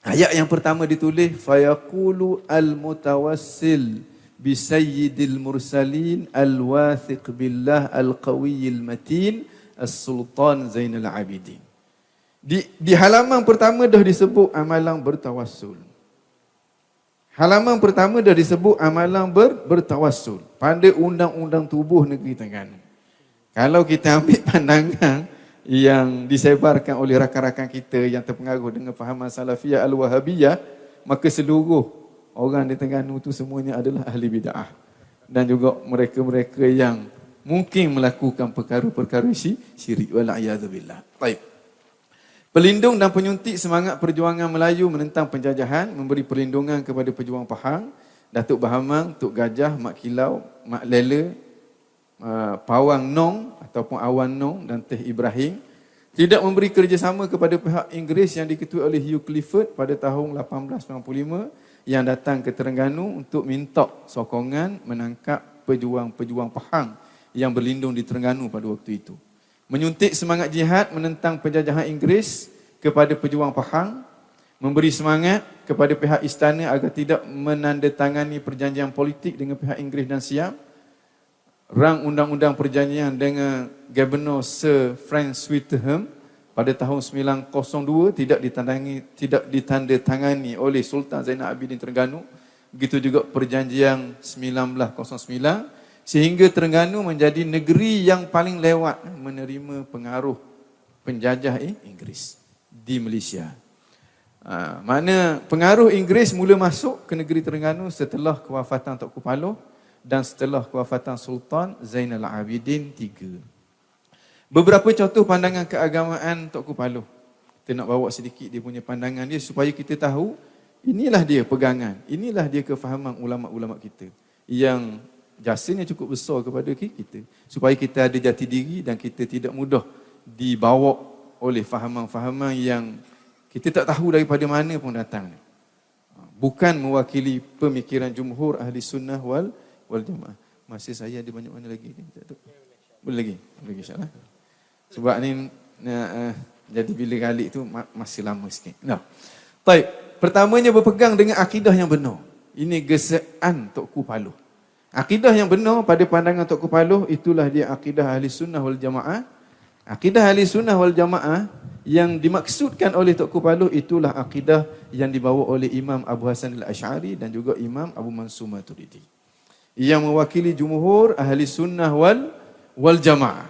Ayat yang pertama ditulis fayaqulu al-mutawassil bi sayyidil mursalin al-wathiq billah al-qawiyil matin as-sultan Zainal Abidin. Di, di halaman pertama dah disebut amalan bertawassul. Halaman pertama dah disebut amalan ber, bertawassul pada undang-undang tubuh negeri Terengganu. Kalau kita ambil pandangan yang disebarkan oleh rakan-rakan kita yang terpengaruh dengan fahaman salafiyah al-wahabiyah, maka seluruh orang di Terengganu itu semuanya adalah ahli bid'ah. Dan juga mereka-mereka yang mungkin melakukan perkara-perkara syirik. Wala'iyadzubillah. Baik. Pelindung dan penyuntik semangat perjuangan Melayu menentang penjajahan, memberi perlindungan kepada pejuang Pahang, Datuk Bahamang, Tok Gajah, Mak Kilau, Mak Lela, Uh, Pawang Nong ataupun Awan Nong dan Teh Ibrahim tidak memberi kerjasama kepada pihak Inggeris yang diketuai oleh Hugh Clifford pada tahun 1895 yang datang ke Terengganu untuk minta sokongan menangkap pejuang-pejuang Pahang yang berlindung di Terengganu pada waktu itu. Menyuntik semangat jihad menentang penjajahan Inggeris kepada pejuang Pahang, memberi semangat kepada pihak istana agar tidak menandatangani perjanjian politik dengan pihak Inggeris dan Siam, rang undang-undang perjanjian dengan Governor Sir Frank Swettenham pada tahun 902 tidak ditandani tidak ditandatangani oleh Sultan Zainal Abidin Terengganu begitu juga perjanjian 1909 sehingga Terengganu menjadi negeri yang paling lewat menerima pengaruh penjajah eh, Inggeris di Malaysia. Ha, mana pengaruh Inggeris mula masuk ke negeri Terengganu setelah kewafatan Tok Kupaloh dan setelah kewafatan Sultan Zainal Abidin III. Beberapa contoh pandangan keagamaan Tok Kupaloh. Kita nak bawa sedikit dia punya pandangan dia supaya kita tahu inilah dia pegangan, inilah dia kefahaman ulama-ulama kita yang jasanya cukup besar kepada kita supaya kita ada jati diri dan kita tidak mudah dibawa oleh fahaman-fahaman yang kita tak tahu daripada mana pun datang. Bukan mewakili pemikiran jumhur ahli sunnah wal wal jamaah. Masih saya ada banyak mana lagi? Boleh lagi? Boleh lagi insyaAllah. Sebab ni uh, jadi bila kali tu masih lama sikit. Nah. Baik. Pertamanya berpegang dengan akidah yang benar. Ini gesaan Tok Kupaluh. Akidah yang benar pada pandangan Tok Kupaluh itulah dia akidah ahli sunnah wal jamaah. Akidah ahli sunnah wal jamaah yang dimaksudkan oleh Tok Kupaluh itulah akidah yang dibawa oleh Imam Abu Hasan al-Ash'ari dan juga Imam Abu Mansur Maturidi yang mewakili jumhur ahli sunnah wal wal jamaah.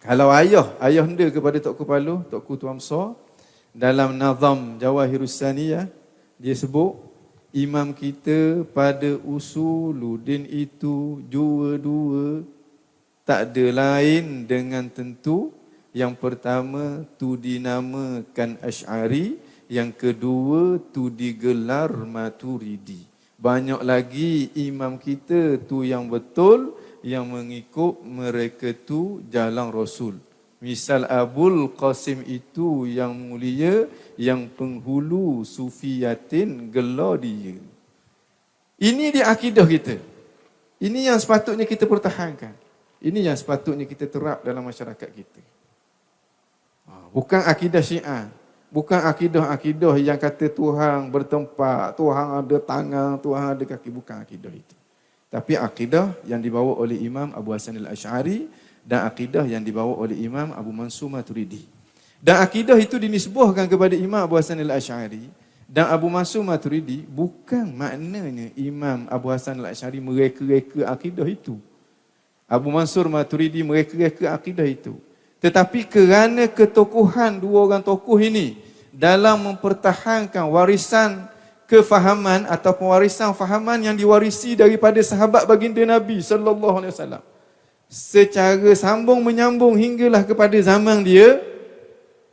Kalau ayah, ayah anda kepada Tok Kupalu, Tok Ku Tuamsa, dalam nazam Jawahirus Saniyah, dia sebut, imam kita pada usuluddin itu dua-dua tak ada lain dengan tentu yang pertama tu dinamakan Ash'ari, yang kedua tu digelar Maturidi banyak lagi imam kita tu yang betul yang mengikut mereka tu jalan Rasul. Misal Abul Qasim itu yang mulia yang penghulu sufiyatin gelar dia. Ini dia akidah kita. Ini yang sepatutnya kita pertahankan. Ini yang sepatutnya kita terap dalam masyarakat kita. Ha, bukan akidah syiah. Bukan akidah-akidah yang kata Tuhan bertempat, Tuhan ada tangan, Tuhan ada kaki. Bukan akidah itu. Tapi akidah yang dibawa oleh Imam Abu Hasan al-Ash'ari dan akidah yang dibawa oleh Imam Abu Mansur Maturidi. Dan akidah itu dinisbahkan kepada Imam Abu Hasan al-Ash'ari Dan Abu Mansur Maturidi bukan maknanya Imam Abu Hasan Al-Asy'ari mereka-reka akidah itu. Abu Mansur Maturidi mereka-reka akidah itu. Tetapi kerana ketokohan dua orang tokoh ini dalam mempertahankan warisan kefahaman atau pewarisan fahaman yang diwarisi daripada sahabat baginda Nabi sallallahu alaihi wasallam secara sambung menyambung hinggalah kepada zaman dia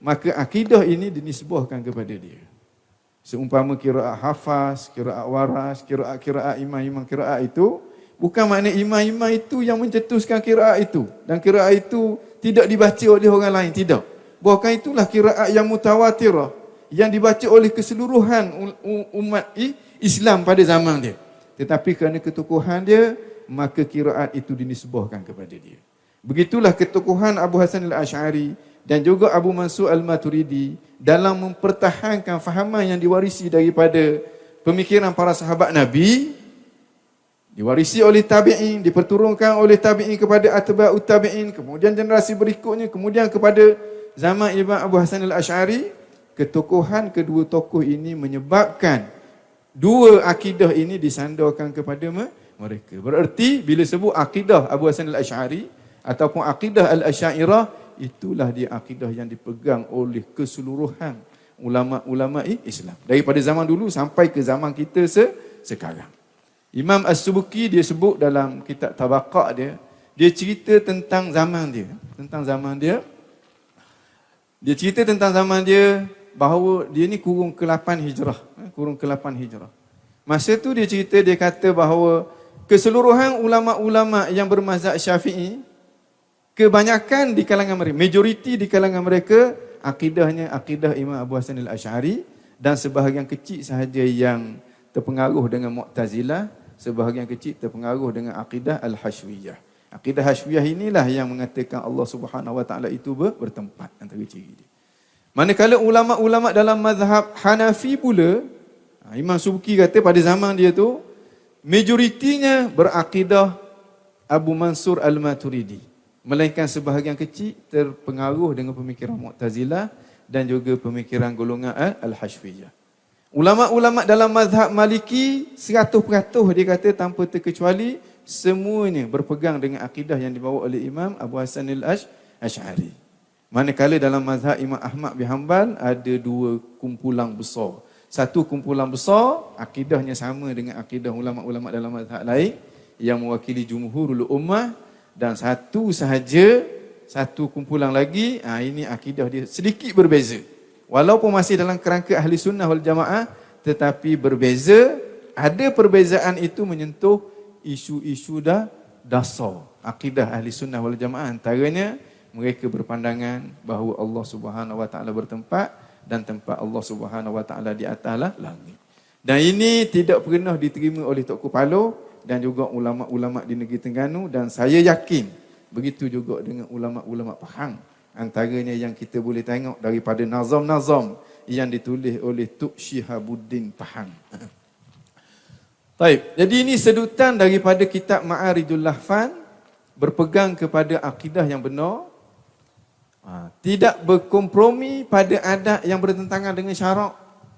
maka akidah ini dinisbahkan kepada dia Seumpama kiraat hafaz, kiraat waras, kiraat-kiraat imam-imam kiraat itu, bukan makna imam-imam itu yang mencetuskan kiraat itu. Dan kiraat itu tidak dibaca oleh orang lain, tidak. Bahkan itulah kiraat yang mutawatirah, yang dibaca oleh keseluruhan umat Islam pada zaman dia. Tetapi kerana ketukuhan dia, maka kiraat itu dinisbahkan kepada dia. Begitulah ketukuhan Abu Hasan al-Ash'ari dan juga Abu Mansur al-Maturidi dalam mempertahankan fahaman yang diwarisi daripada pemikiran para sahabat Nabi diwarisi oleh tabi'in, diperturunkan oleh tabi'in kepada atba'ut tabi'in, kemudian generasi berikutnya, kemudian kepada zaman Imam Abu Hasan al-Ash'ari, ketokohan kedua tokoh ini menyebabkan dua akidah ini disandorkan kepada mereka. Bererti bila sebut akidah Abu Hasan al-Ash'ari ataupun akidah al-Ash'ariyah itulah dia akidah yang dipegang oleh keseluruhan ulama-ulama Islam. Daripada zaman dulu sampai ke zaman kita se sekarang. Imam As-Subuki dia sebut dalam kitab Tabaqah dia, dia cerita tentang zaman dia, tentang zaman dia. Dia cerita tentang zaman dia bahawa dia ni kurung ke-8 Hijrah, eh, kurung ke-8 Hijrah. Masa tu dia cerita dia kata bahawa keseluruhan ulama-ulama yang bermazhab Syafi'i kebanyakan di kalangan mereka, majoriti di kalangan mereka akidahnya akidah Imam Abu Hasan al-Ash'ari dan sebahagian kecil sahaja yang terpengaruh dengan Mu'tazilah, sebahagian kecil terpengaruh dengan akidah al-Hashwiyah. Akidah Hashwiyah inilah yang mengatakan Allah Subhanahu wa taala itu bertempat antara ciri dia. Manakala ulama-ulama dalam mazhab Hanafi pula, ha, Imam Subki kata pada zaman dia tu majoritinya berakidah Abu Mansur al-Maturidi melainkan sebahagian kecil terpengaruh dengan pemikiran Mu'tazilah dan juga pemikiran golongan Al-Hashfiyah. Ulama-ulama dalam mazhab Maliki 100% dia kata tanpa terkecuali semuanya berpegang dengan akidah yang dibawa oleh Imam Abu Hasan Al-Ash'ari. Manakala dalam mazhab Imam Ahmad bin Hanbal ada dua kumpulan besar. Satu kumpulan besar akidahnya sama dengan akidah ulama-ulama dalam mazhab lain yang mewakili jumhurul ummah dan satu sahaja satu kumpulan lagi ha, ini akidah dia sedikit berbeza walaupun masih dalam kerangka ahli sunnah wal jamaah tetapi berbeza ada perbezaan itu menyentuh isu-isu dah dasar akidah ahli sunnah wal jamaah. Antaranya mereka berpandangan bahawa Allah Subhanahu wa taala bertempat dan tempat Allah Subhanahu wa taala di atas langit. Dan ini tidak pernah diterima oleh Tok Kupalo dan juga ulama-ulama di negeri Terengganu dan saya yakin begitu juga dengan ulama-ulama Pahang antaranya yang kita boleh tengok daripada nazam-nazam yang ditulis oleh Tuk Syihabuddin Pahang. Baik, jadi ini sedutan daripada kitab Ma'aridul Lahfan berpegang kepada akidah yang benar ha, tidak berkompromi pada adat yang bertentangan dengan syarak.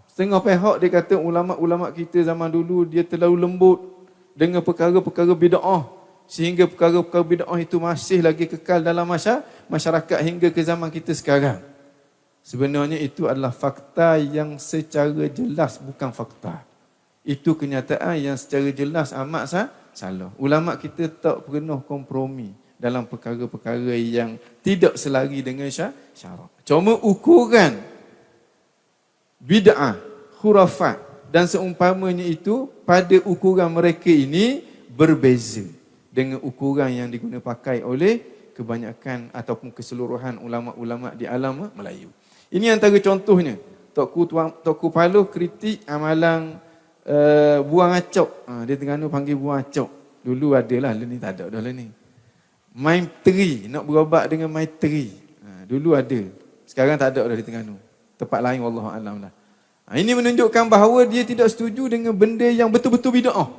Setengah pihak dia kata ulama-ulama kita zaman dulu dia terlalu lembut, dengan perkara-perkara bid'ah sehingga perkara-perkara bid'ah itu masih lagi kekal dalam masyarakat hingga ke zaman kita sekarang. Sebenarnya itu adalah fakta yang secara jelas bukan fakta. Itu kenyataan yang secara jelas amat sah, salah. Ulama kita tak pernah kompromi dalam perkara-perkara yang tidak selari dengan syarak. Cuma ukuran bid'ah, khurafat dan seumpamanya itu pada ukuran mereka ini berbeza dengan ukuran yang digunakan pakai oleh kebanyakan ataupun keseluruhan ulama-ulama di alam Melayu. Ini antara contohnya. Tokku Tokku Palu kritik amalan uh, buang acok. Ha, dia tengah panggil buang acok. Dulu adalah, lah ni tak ada dah lah ni. Maitri, nak berobat dengan maitri. Ha, dulu ada. Sekarang tak ada dah di Terengganu. Tempat lain wallahualam lah. Ha, ini menunjukkan bahawa dia tidak setuju dengan benda yang betul-betul bid'ah.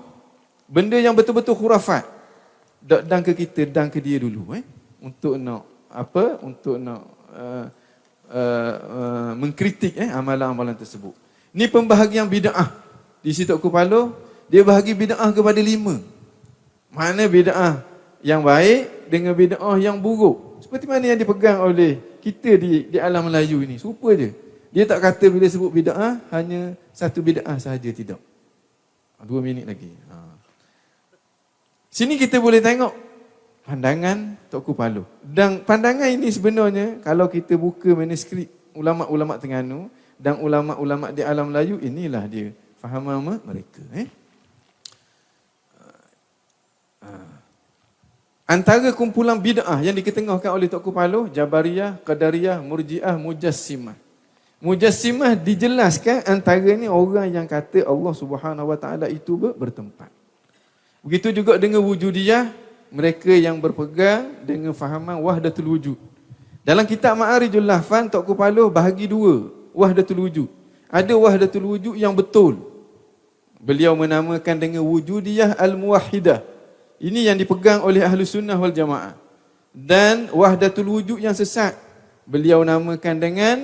Benda yang betul-betul khurafat. Dan ke kita, dan ke dia dulu. Eh? Untuk nak, apa? Untuk nak uh, uh, uh, mengkritik eh, amalan-amalan tersebut. Ni pembahagian bid'ah. Di situ Kupalo, dia bahagi bid'ah kepada lima. Mana bid'ah yang baik dengan bid'ah yang buruk. Seperti mana yang dipegang oleh kita di di alam Melayu ini. Serupa je. Dia tak kata bila sebut bid'ah, hanya satu bid'ah sahaja, tidak. Dua minit lagi. Ha. Sini kita boleh tengok pandangan Tok Kupalo. Dan pandangan ini sebenarnya, kalau kita buka manuskrip ulama-ulama Tengganu, dan ulama-ulama di alam Melayu inilah dia fahaman mereka eh ah. Antara kumpulan bid'ah yang diketengahkan oleh Tok Kupalo, Jabariyah, Qadariyah, Murji'ah, Mujassimah. Mujassimah dijelaskan antara ni orang yang kata Allah Subhanahu Wa Taala itu bertempat. Begitu juga dengan wujudiyah, mereka yang berpegang dengan fahaman wahdatul wujud. Dalam kitab Ma'arijul Lahfan, Tok Kupalo bahagi dua wahdatul wujud. Ada wahdatul wujud yang betul. Beliau menamakan dengan wujudiyah al-muwahidah. Ini yang dipegang oleh ahlu sunnah wal jamaah. Dan wahdatul wujud yang sesat. Beliau namakan dengan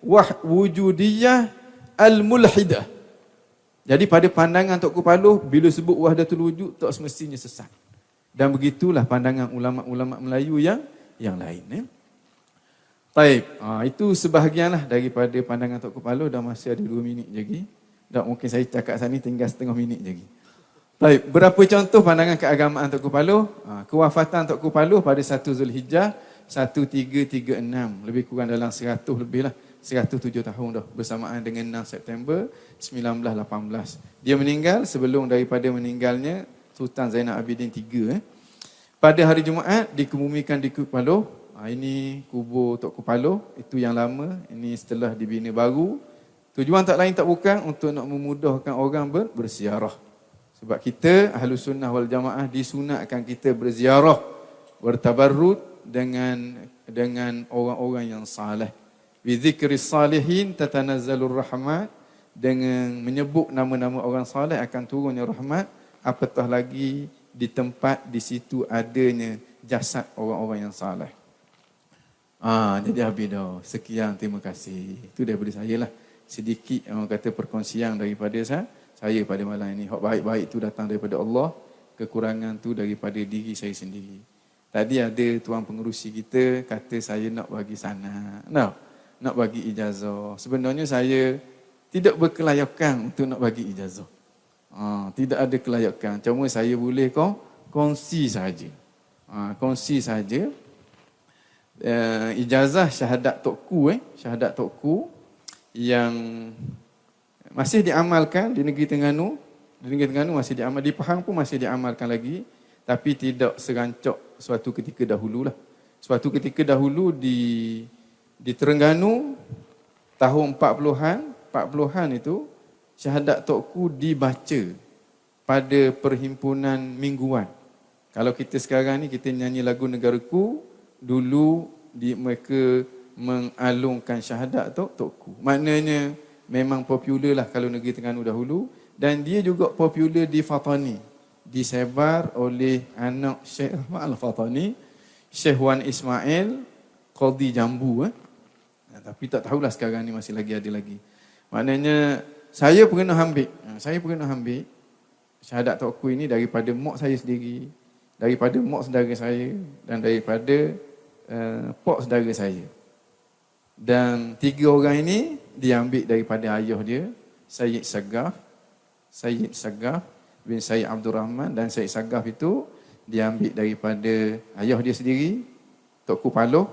wah wujudiyah al-mulhidah. Jadi pada pandangan Tok Kupaluh, bila sebut wahdatul wujud, tak semestinya sesat. Dan begitulah pandangan ulama-ulama Melayu yang yang lain. Eh? Baik, ha, itu sebahagianlah daripada pandangan Tok Kepala dah masih ada dua minit lagi. Dan mungkin saya cakap sana tinggal setengah minit lagi. Baik, berapa contoh pandangan keagamaan Tok Kepala? Ha, kewafatan Tok Kepala pada 1 Zulhijjah 1336. Lebih kurang dalam 100 lebih lah. 107 tahun dah bersamaan dengan 6 September 1918. Dia meninggal sebelum daripada meninggalnya Sultan Zainal Abidin III. Eh. Pada hari Jumaat dikemumikan di Kupalo Ha, ini kubur Tok Kupalo, itu yang lama. Ini setelah dibina baru. Tujuan tak lain tak bukan untuk nak memudahkan orang ber berziarah. Sebab kita, Ahlu Sunnah wal Jamaah, disunatkan kita berziarah, bertabarrud dengan dengan orang-orang yang salih. Bizikri salihin tatanazzalur rahmat. Dengan menyebut nama-nama orang salih akan turunnya rahmat. Apatah lagi di tempat di situ adanya jasad orang-orang yang salih. Ah, jadi habis dah. Sekian, terima kasih. Itu daripada saya lah. Sedikit orang kata perkongsian daripada saya. Saya pada malam ini. Hak baik-baik itu datang daripada Allah. Kekurangan tu daripada diri saya sendiri. Tadi ada tuan pengurusi kita kata saya nak bagi sana. Nak, nak bagi ijazah. Sebenarnya saya tidak berkelayakan untuk nak bagi ijazah. Ha, tidak ada kelayakan. Cuma saya boleh kong, kongsi saja. Ha, kongsi saja uh, ijazah syahadat tokku eh syahadat tokku yang masih diamalkan di negeri Terengganu di negeri Terengganu masih diamal di Pahang pun masih diamalkan lagi tapi tidak serancok suatu ketika dahulu lah suatu ketika dahulu di di Terengganu tahun 40-an 40-an itu syahadat tokku dibaca pada perhimpunan mingguan kalau kita sekarang ni kita nyanyi lagu negaraku dulu di mereka mengalungkan syahadat tu tokku. Maknanya memang popular lah kalau negeri Terengganu dahulu dan dia juga popular di Fatani. Disebar oleh anak Syekh Ahmad Al-Fatani, Syekh Wan Ismail, Qadi Jambu. Eh? Tapi tak tahulah sekarang ni masih lagi ada lagi. Maknanya saya pernah ambil, ha, saya pernah ambil syahadat tokku ini daripada mak saya sendiri, daripada mak saudara saya dan daripada uh, pok saudara saya. Dan tiga orang ini diambil daripada ayah dia, Sayyid Sagaf, Sayyid Sagaf bin Sayyid Abdul Rahman dan Sayyid Sagaf itu diambil daripada ayah dia sendiri, Tok Kupaloh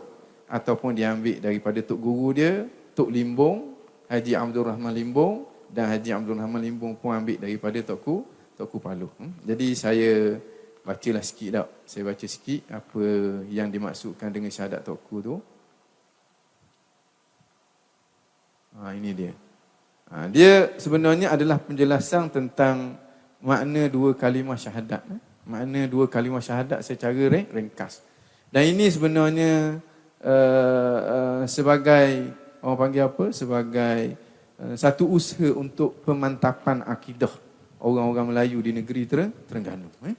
ataupun diambil daripada Tok Guru dia, Tok Limbong, Haji Abdul Rahman Limbong dan Haji Abdul Rahman Limbong pun ambil daripada Tok Ku, Tok Kupaloh. Hmm? Jadi saya bacalah sikit tak. Saya baca sikit apa yang dimaksudkan dengan syahadat tokku tu. Ha, ini dia. Ha, dia sebenarnya adalah penjelasan tentang makna dua kalimah syahadat. Eh? Makna dua kalimah syahadat secara ringkas. Dan ini sebenarnya uh, uh, sebagai, orang panggil apa? Sebagai satu usaha untuk pemantapan akidah orang-orang Melayu di negeri Terengganu. Eh?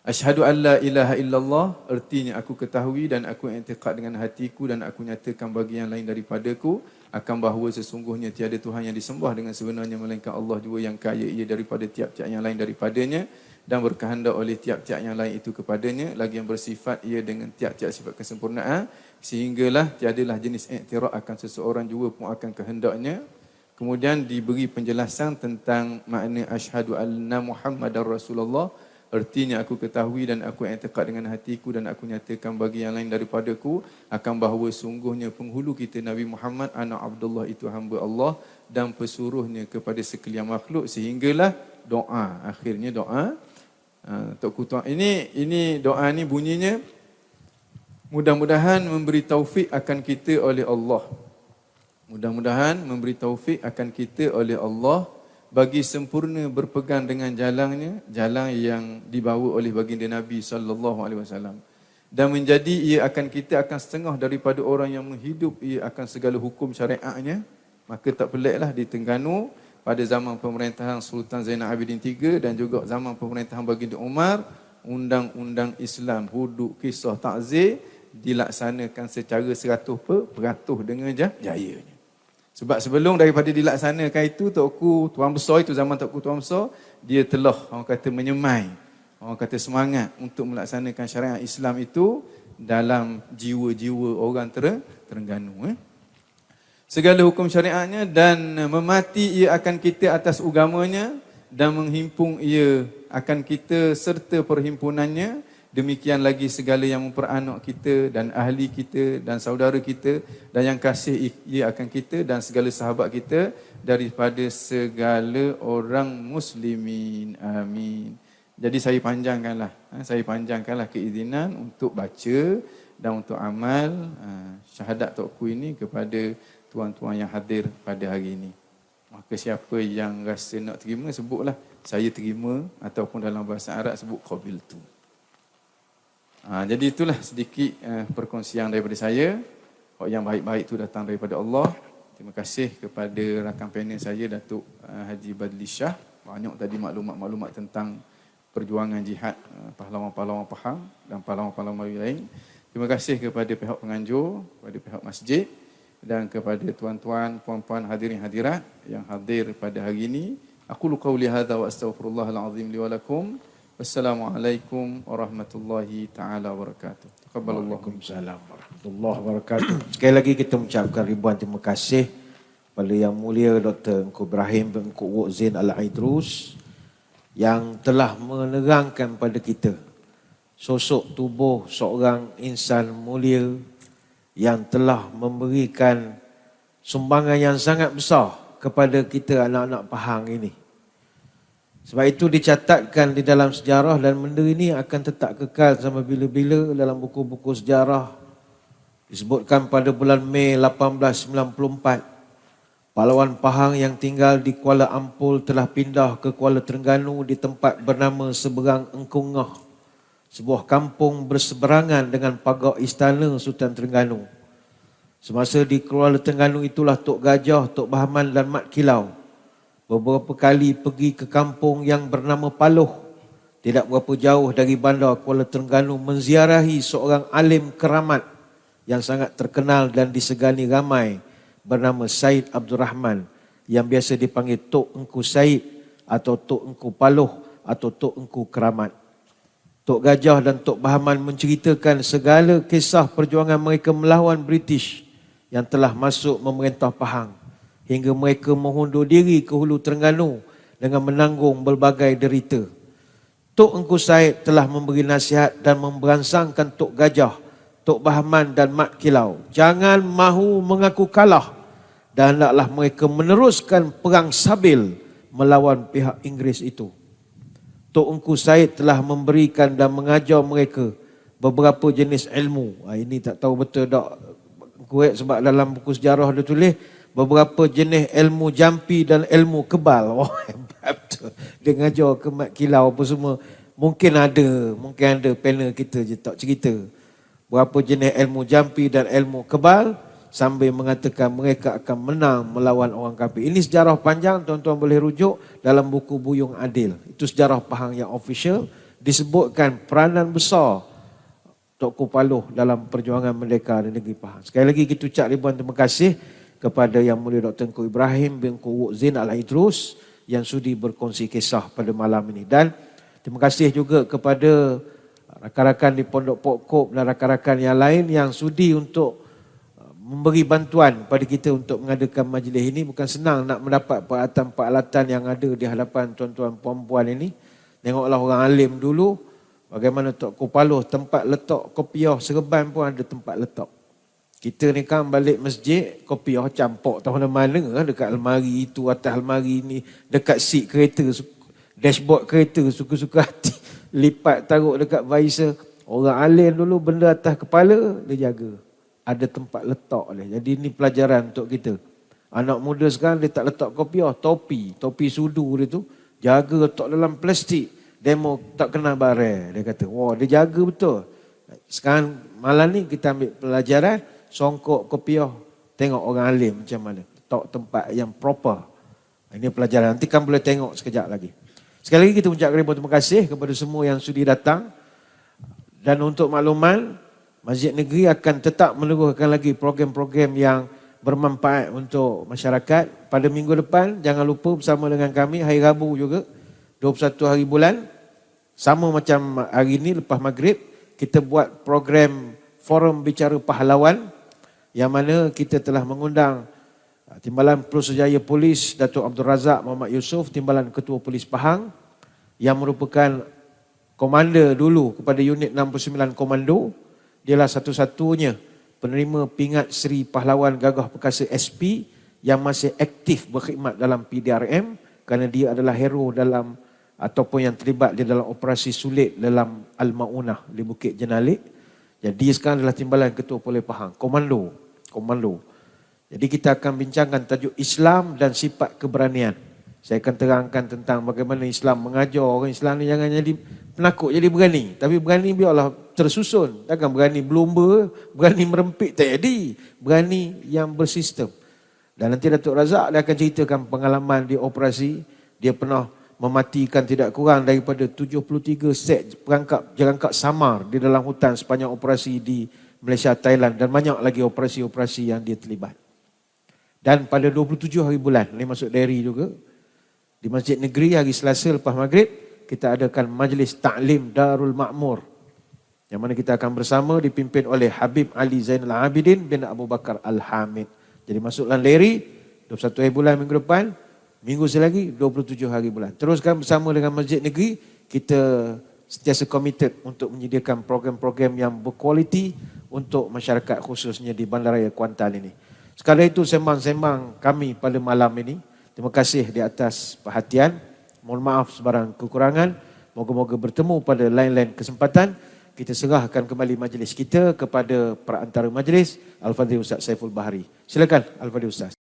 Asyhadu an la ilaha illallah artinya aku ketahui dan aku i'tiqad dengan hatiku dan aku nyatakan bagi yang lain daripadaku akan bahawa sesungguhnya tiada Tuhan yang disembah dengan sebenarnya melainkan Allah jua yang kaya ia daripada tiap-tiap yang lain daripadanya dan berkehendak oleh tiap-tiap yang lain itu kepadanya. Lagi yang bersifat ia dengan tiap-tiap sifat kesempurnaan. Sehinggalah tiadalah jenis i'tiraf akan seseorang juga pun akan kehendaknya. Kemudian diberi penjelasan tentang makna asyhadu anna muhammadar rasulullah. Artinya aku ketahui dan aku i'tiqad dengan hatiku dan aku nyatakan bagi yang lain daripadaku akan bahawa sungguhnya penghulu kita Nabi Muhammad anak Abdullah itu hamba Allah dan pesuruhnya kepada sekalian makhluk. Sehinggalah doa akhirnya doa uh, Tok Kutuan ini ini doa ni bunyinya mudah-mudahan memberi taufik akan kita oleh Allah. Mudah-mudahan memberi taufik akan kita oleh Allah. Bagi sempurna berpegang dengan jalannya jalan yang dibawa oleh baginda Nabi sallallahu alaihi wasallam. Dan menjadi ia akan kita akan setengah daripada orang yang menghidup ia akan segala hukum syariatnya maka tak peliklah di Tengganu pada zaman pemerintahan Sultan Zainal Abidin III dan juga zaman pemerintahan baginda Umar undang-undang Islam hudud kisah takzir dilaksanakan secara 100% dengan jayanya sebab sebelum daripada dilaksanakan itu, Tokku Tuan Besar itu, zaman Tokku Tuan Besar, dia telah, orang kata, menyemai. Orang kata semangat untuk melaksanakan syariat Islam itu dalam jiwa-jiwa orang ter Terengganu. Eh? Segala hukum syariatnya dan memati ia akan kita atas ugamanya dan menghimpung ia akan kita serta perhimpunannya Demikian lagi segala yang memperanak kita dan ahli kita dan saudara kita dan yang kasih ia akan kita dan segala sahabat kita daripada segala orang muslimin. Amin. Jadi saya panjangkanlah. Ha, saya panjangkanlah keizinan untuk baca dan untuk amal ha, syahadat Tokku ini kepada tuan-tuan yang hadir pada hari ini. Maka siapa yang rasa nak terima sebutlah saya terima ataupun dalam bahasa Arab sebut qabil tu. Ha, jadi itulah sedikit uh, perkongsian daripada saya. Kalau yang baik-baik itu datang daripada Allah. Terima kasih kepada rakan panel saya Datuk uh, Haji Badli Shah. Banyak tadi maklumat-maklumat tentang perjuangan jihad uh, pahlawan-pahlawan Pahang dan pahlawan-pahlawan lain. Terima kasih kepada pihak penganjur, kepada pihak masjid dan kepada tuan-tuan, puan-puan hadirin hadirat yang hadir pada hari ini. Aku uli hadha wa astaghfirullahal azim li wa lakum. Wassalamualaikum warahmatullahi taala wabarakatuh. Taqabbalallahu Waalaikumsalam warahmatullahi wabarakatuh. Sekali lagi kita mengucapkan ribuan terima kasih kepada yang mulia Dr. Engku Ibrahim bin Engku Zain Al-Aidrus yang telah menerangkan pada kita sosok tubuh seorang insan mulia yang telah memberikan sumbangan yang sangat besar kepada kita anak-anak Pahang ini. Sebab itu dicatatkan di dalam sejarah dan benda ini akan tetap kekal sampai bila-bila dalam buku-buku sejarah. Disebutkan pada bulan Mei 1894, pahlawan Pahang yang tinggal di Kuala Ampul telah pindah ke Kuala Terengganu di tempat bernama Seberang Engkungah, sebuah kampung berseberangan dengan pagar istana Sultan Terengganu. Semasa di Kuala Terengganu itulah Tok Gajah, Tok Bahaman dan Mat Kilau beberapa kali pergi ke kampung yang bernama Paloh tidak berapa jauh dari bandar Kuala Terengganu menziarahi seorang alim keramat yang sangat terkenal dan disegani ramai bernama Said Abdul Rahman yang biasa dipanggil Tok Engku Said atau Tok Engku Paloh atau Tok Engku Keramat. Tok Gajah dan Tok Bahaman menceritakan segala kisah perjuangan mereka melawan British yang telah masuk memerintah Pahang hingga mereka menghundur diri ke hulu Terengganu dengan menanggung berbagai derita. Tok Engku Said telah memberi nasihat dan memberansangkan Tok Gajah, Tok Bahman dan Mat Kilau. Jangan mahu mengaku kalah dan hendaklah mereka meneruskan perang sabil melawan pihak Inggeris itu. Tok Engku Said telah memberikan dan mengajar mereka beberapa jenis ilmu. Ha, ini tak tahu betul tak kuat sebab dalam buku sejarah dia tulis beberapa jenis ilmu jampi dan ilmu kebal. Oh, tu. Dia ngajar ke mat kilau apa semua. Mungkin ada, mungkin ada panel kita je tak cerita. Berapa jenis ilmu jampi dan ilmu kebal sambil mengatakan mereka akan menang melawan orang kafir. Ini sejarah panjang tuan-tuan boleh rujuk dalam buku Buyung Adil. Itu sejarah Pahang yang official disebutkan peranan besar Tok Kupaloh dalam perjuangan mereka di negeri Pahang. Sekali lagi kita ucap ribuan terima kasih kepada Yang Mulia Dr. Tengku Ibrahim bin Kuwuk Zain Al-Idrus yang sudi berkongsi kisah pada malam ini. Dan terima kasih juga kepada rakan-rakan di Pondok Pokok dan rakan-rakan yang lain yang sudi untuk memberi bantuan pada kita untuk mengadakan majlis ini. Bukan senang nak mendapat peralatan-peralatan yang ada di hadapan tuan-tuan puan-puan ini. Tengoklah orang alim dulu, bagaimana Tok Kupaloh tempat letak kopiah serban pun ada tempat letak. Kita ni kan balik masjid, kopi oh campur tahu mana mana dekat almari itu, atas almari ini, dekat seat kereta, dashboard kereta, suka-suka hati. Lipat taruh dekat visor. Orang alim dulu benda atas kepala, dia jaga. Ada tempat letak dia. Jadi ini pelajaran untuk kita. Anak muda sekarang dia tak letak kopi oh, topi. Topi sudu dia tu. Jaga letak dalam plastik. Demo tak kena barel. Dia kata, wah dia jaga betul. Sekarang malam ni kita ambil pelajaran songkok kopiah, tengok orang alim macam mana. Tok tempat yang proper. Ini pelajaran. Nanti kan boleh tengok sekejap lagi. Sekali lagi kita ucapkan terima kasih kepada semua yang sudi datang. Dan untuk makluman, Masjid Negeri akan tetap meneguhkan lagi program-program yang bermanfaat untuk masyarakat. Pada minggu depan, jangan lupa bersama dengan kami, hari Rabu juga, 21 hari bulan. Sama macam hari ini, lepas maghrib, kita buat program Forum Bicara Pahlawan yang mana kita telah mengundang uh, Timbalan Pelusujaya Polis Datuk Abdul Razak Muhammad Yusof, Timbalan Ketua Polis Pahang yang merupakan komander dulu kepada unit 69 Komando. Dialah satu-satunya penerima pingat Seri Pahlawan Gagah Perkasa SP yang masih aktif berkhidmat dalam PDRM kerana dia adalah hero dalam ataupun yang terlibat di dalam operasi sulit dalam Al-Maunah di Bukit Jenalik. Jadi sekarang adalah timbalan Ketua Polis Pahang, komando komando. Jadi kita akan bincangkan tajuk Islam dan sifat keberanian. Saya akan terangkan tentang bagaimana Islam mengajar orang Islam ni jangan jadi penakut, jadi berani. Tapi berani biarlah tersusun. Takkan berani berlumba, berani merempit, tak jadi. Berani yang bersistem. Dan nanti Datuk Razak dia akan ceritakan pengalaman di operasi. Dia pernah mematikan tidak kurang daripada 73 set perangkap jerangkap samar di dalam hutan sepanjang operasi di Malaysia, Thailand dan banyak lagi operasi-operasi yang dia terlibat. Dan pada 27 hari bulan, ini masuk dari juga, di Masjid Negeri hari Selasa lepas maghrib, kita adakan majlis ta'lim Darul Ma'mur. Yang mana kita akan bersama dipimpin oleh Habib Ali Zainal Abidin bin Abu Bakar Al-Hamid. Jadi masuklah Leri, 21 hari bulan minggu depan, minggu selagi 27 hari bulan. Teruskan bersama dengan Masjid Negeri, kita sentiasa committed untuk menyediakan program-program yang berkualiti untuk masyarakat khususnya di Bandaraya Kuantan ini. Sekali itu sembang-sembang kami pada malam ini. Terima kasih di atas perhatian. Mohon maaf sebarang kekurangan. Moga-moga bertemu pada lain-lain kesempatan. Kita serahkan kembali majlis kita kepada perantara majlis Al-Fadhil Ustaz Saiful Bahari. Silakan Al-Fadhil Ustaz.